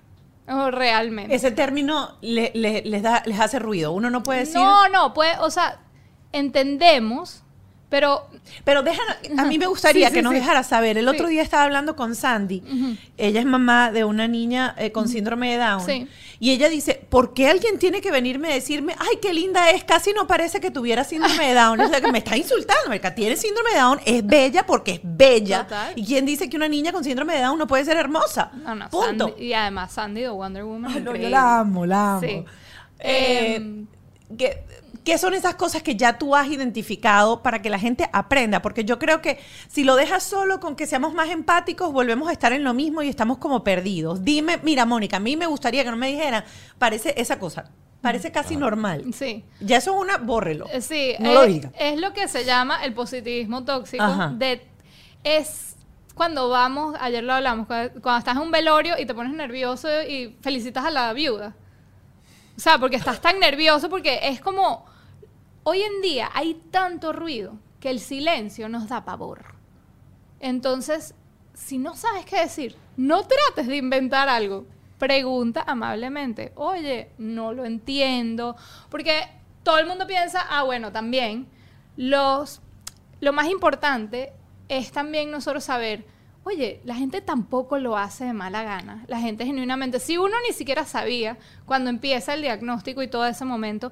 O realmente. Ese término le- le- les, da, les hace ruido. Uno no puede decir... No, no, pues, o sea, entendemos, pero Pero déjanos, a mí me gustaría Sí, sí, que nos sí. dejara saber. El otro día estaba hablando con Sandy. Ella es mamá de una niña eh, con síndrome de Down. Sí. Y ella dice, ¿por qué alguien tiene que venirme a decirme, ay, qué linda es? Casi no parece que tuviera síndrome de Down. O sea, que me está insultando. Marica, tiene síndrome de Down, es bella porque es bella. Total. ¿Y quién dice que una niña con síndrome de Down no puede ser hermosa? no, no, Punto. Sandy- y además Sandy de Wonder Woman. Ay, no, yo increíble. la amo, la amo. Sí. Eh, Em, ¿qué, qué son esas cosas que ya tú has identificado para que la gente aprenda? Porque yo creo que si lo dejas solo con que seamos más empáticos, volvemos a estar en lo mismo y estamos como perdidos. Dime, mira, Mónica, a mí me gustaría que no me dijeran, parece esa cosa, parece casi normal. Sí. Ya eso es una, bórrelo. Eh, Sí, No es, lo diga. es lo que se llama el positivismo tóxico. Ajá. De, es cuando vamos, ayer lo hablamos, cuando, cuando estás en un velorio y te pones nervioso y felicitas a la viuda. O sea, porque estás tan nervioso porque es como, hoy en día hay tanto ruido que el silencio nos da pavor. Entonces, si no sabes qué decir, no trates de inventar algo. Pregunta amablemente, oye, no lo entiendo. Porque todo el mundo piensa, ah, bueno, también, los, lo más importante es también nosotros saber, oye, la gente tampoco lo hace de mala gana. La gente genuinamente, si uno ni siquiera sabía cuando empieza el diagnóstico y todo ese momento,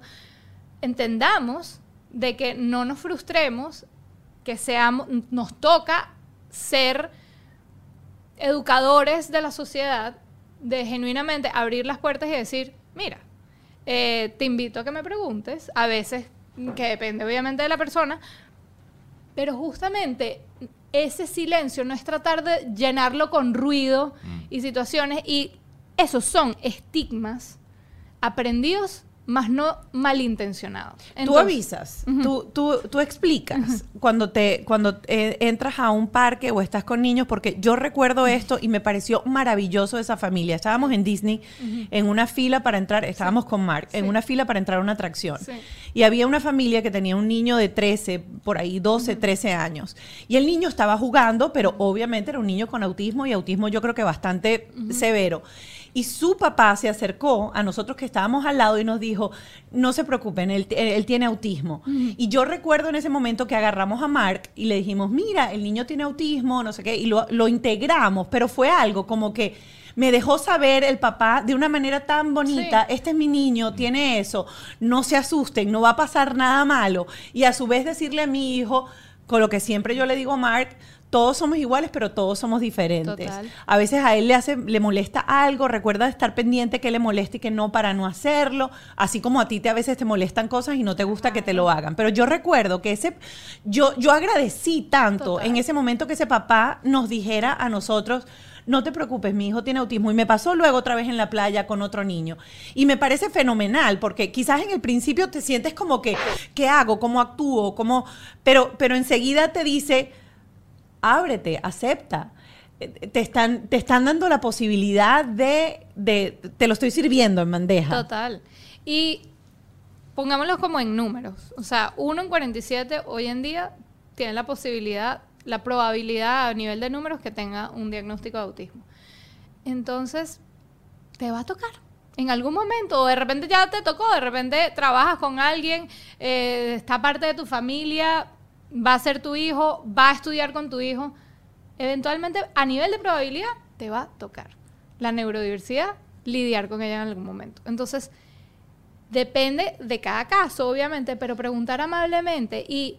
entendamos de que no nos frustremos, que seamos, nos toca ser educadores de la sociedad, de genuinamente abrir las puertas y decir, mira, eh, te invito a que me preguntes, a veces, que depende obviamente de la persona, pero justamente ese silencio no es tratar de llenarlo con ruido y situaciones, y esos son estigmas aprendidos más no malintencionados. tú avisas, tú, tú, tú explicas cuando te cuando eh, entras a un parque o estás con niños, porque yo recuerdo esto y me pareció maravilloso esa familia. Estábamos en Disney en una fila para entrar, estábamos con Mark, en una fila para entrar a una atracción. Sí. Y había una familia que tenía un niño de 13, por ahí 12, 13 años. Y el niño estaba jugando, pero obviamente era un niño con autismo y autismo yo creo que bastante severo. Y su papá se acercó a nosotros que estábamos al lado y nos dijo, no se preocupen, él, él tiene autismo. Y yo recuerdo en ese momento que agarramos a Mark y le dijimos, mira, el niño tiene autismo, no sé qué, y lo, lo integramos, pero fue algo como que me dejó saber el papá de una manera tan bonita, Sí. este es mi niño, tiene eso, no se asusten, no va a pasar nada malo. Y a su vez decirle a mi hijo, con lo que siempre yo le digo a Mark, todos somos iguales, pero todos somos diferentes. Total. A veces a él le hace, le molesta algo, recuerda estar pendiente que le moleste y que no para no hacerlo, así como a ti te a veces te molestan cosas y no te gusta que te lo hagan. Pero yo recuerdo que ese, yo, yo agradecí tanto Total. en ese momento que ese papá nos dijera a nosotros, no te preocupes, mi hijo tiene autismo. Y me pasó luego otra vez en la playa con otro niño. Y me parece fenomenal, porque quizás en el principio te sientes como que, ¿qué hago? ¿Cómo actúo? ¿Cómo? Pero, pero enseguida te dice, ábrete, acepta. Te están, te están dando la posibilidad de, de, te lo estoy sirviendo en bandeja. Total. Y pongámoslo como en números. O sea, uno en 47 hoy en día tiene la posibilidad, la probabilidad a nivel de números que tenga un diagnóstico de autismo. Entonces, te va a tocar. En algún momento, o de repente ya te tocó, de repente trabajas con alguien, eh, está parte de tu familia, va a ser tu hijo, va a estudiar con tu hijo. Eventualmente, a nivel de probabilidad, te va a tocar. La neurodiversidad, lidiar con ella en algún momento. Entonces, depende de cada caso, obviamente, pero preguntar amablemente y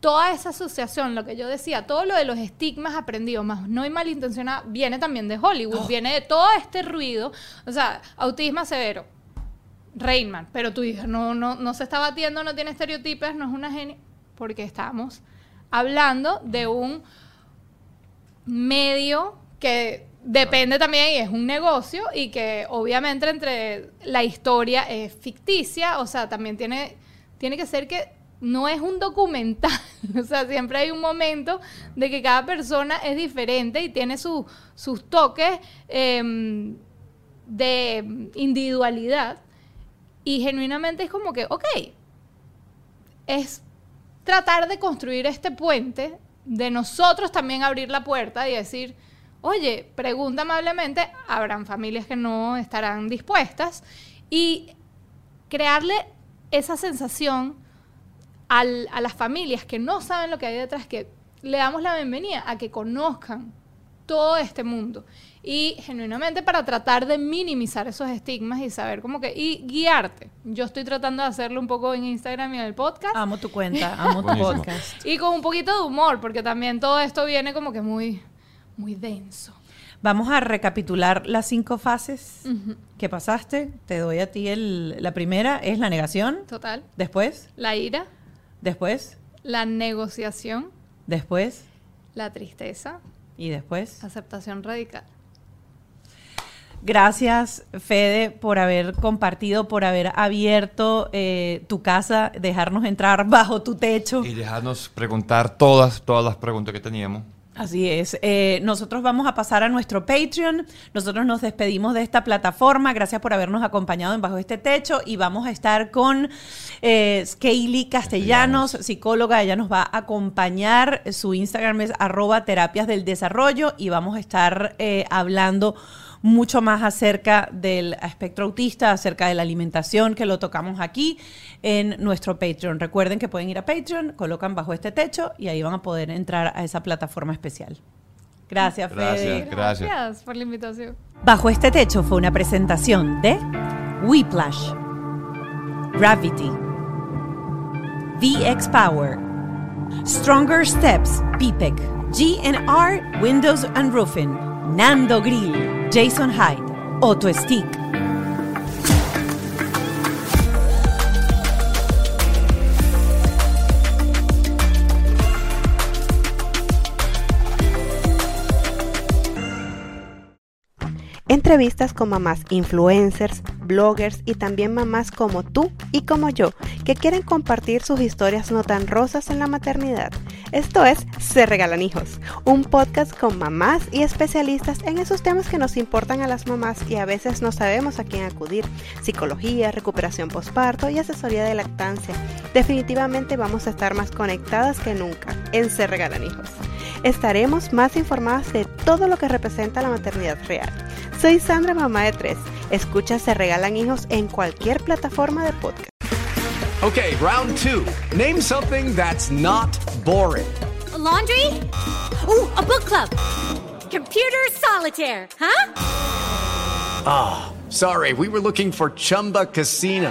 toda esa asociación, lo que yo decía, todo lo de los estigmas aprendidos, más no y malintencionado, viene también de Hollywood, viene de todo este ruido, o sea, autismo severo, Rainman, pero tu hija no, no, no se está batiendo, no tiene estereotipos, no es una genia, porque estamos hablando de un medio que depende también y es un negocio y que obviamente entre la historia es ficticia, o sea, también tiene, tiene que ser que no es un documental, (laughs) o sea, siempre hay un momento de que cada persona es diferente y tiene su- sus toques em, de individualidad y genuinamente es como que, ok, es tratar de construir este puente, de nosotros también abrir la puerta y decir, oye, pregunta amablemente, habrán familias que no estarán dispuestas, y crearle esa sensación a las familias que no saben lo que hay detrás, que le damos la bienvenida a que conozcan todo este mundo. Y genuinamente para tratar de minimizar esos estigmas y saber cómo que... Y guiarte. Yo estoy tratando de hacerlo un poco en Instagram y en el podcast. Amo tu cuenta, (laughs) amo tu podcast. Y con un poquito de humor, porque también todo esto viene como que muy, muy denso. Vamos a recapitular las cinco fases que pasaste. Te doy a ti el, la primera, es la negación. Total. Después, La ira, después, la negociación, después la tristeza, y después. aceptación radical. Gracias, Fede, por haber compartido, por haber abierto eh, tu casa, dejarnos entrar (laughs) bajo tu techo. Y dejarnos preguntar todas, todas las preguntas que teníamos. Así es. Eh, nosotros vamos a pasar a nuestro Patreon. Nosotros nos despedimos de esta plataforma. Gracias por habernos acompañado en Bajo este Techo. Y vamos a estar con eh, Scaly Castellanos, psicóloga. Ella nos va a acompañar. Su Instagram es arroba terapias del desarrollo. Y vamos a estar eh, hablando mucho más acerca del espectro autista, acerca de la alimentación, que lo tocamos aquí en nuestro Patreon. Recuerden que pueden ir a Patreon, colocan bajo este techo y ahí van a poder entrar a esa plataforma especial. Gracias, Fede. Gracias. Gracias. por la invitación. Bajo este techo fue una presentación de Whiplash, Gravity, VX Power, Stronger Steps, PPEC, GNR Windows and Roofing, Nando Grill, Jason Hyde, Auto Stick. Entrevistas con mamás influencers, bloggers y también mamás como tú y como yo, que quieren compartir sus historias no tan rosas en la maternidad. Esto es Se Regalan Hijos, un podcast con mamás y especialistas en esos temas que nos importan a las mamás y a veces no sabemos a quién acudir. Psicología, recuperación postparto y asesoría de lactancia. Definitivamente vamos a estar más conectadas que nunca en Se Regalan Hijos. Estaremos más informadas de todo lo que representa la maternidad real. Soy Sandra, mamá de tres. Escucha Se Regalan Hijos en cualquier plataforma de podcast. Okay, round two. Name something that's not boring. A laundry? Ooh, a book club. Computer solitaire, huh? Ah, sorry, we were looking for Chumba Casino.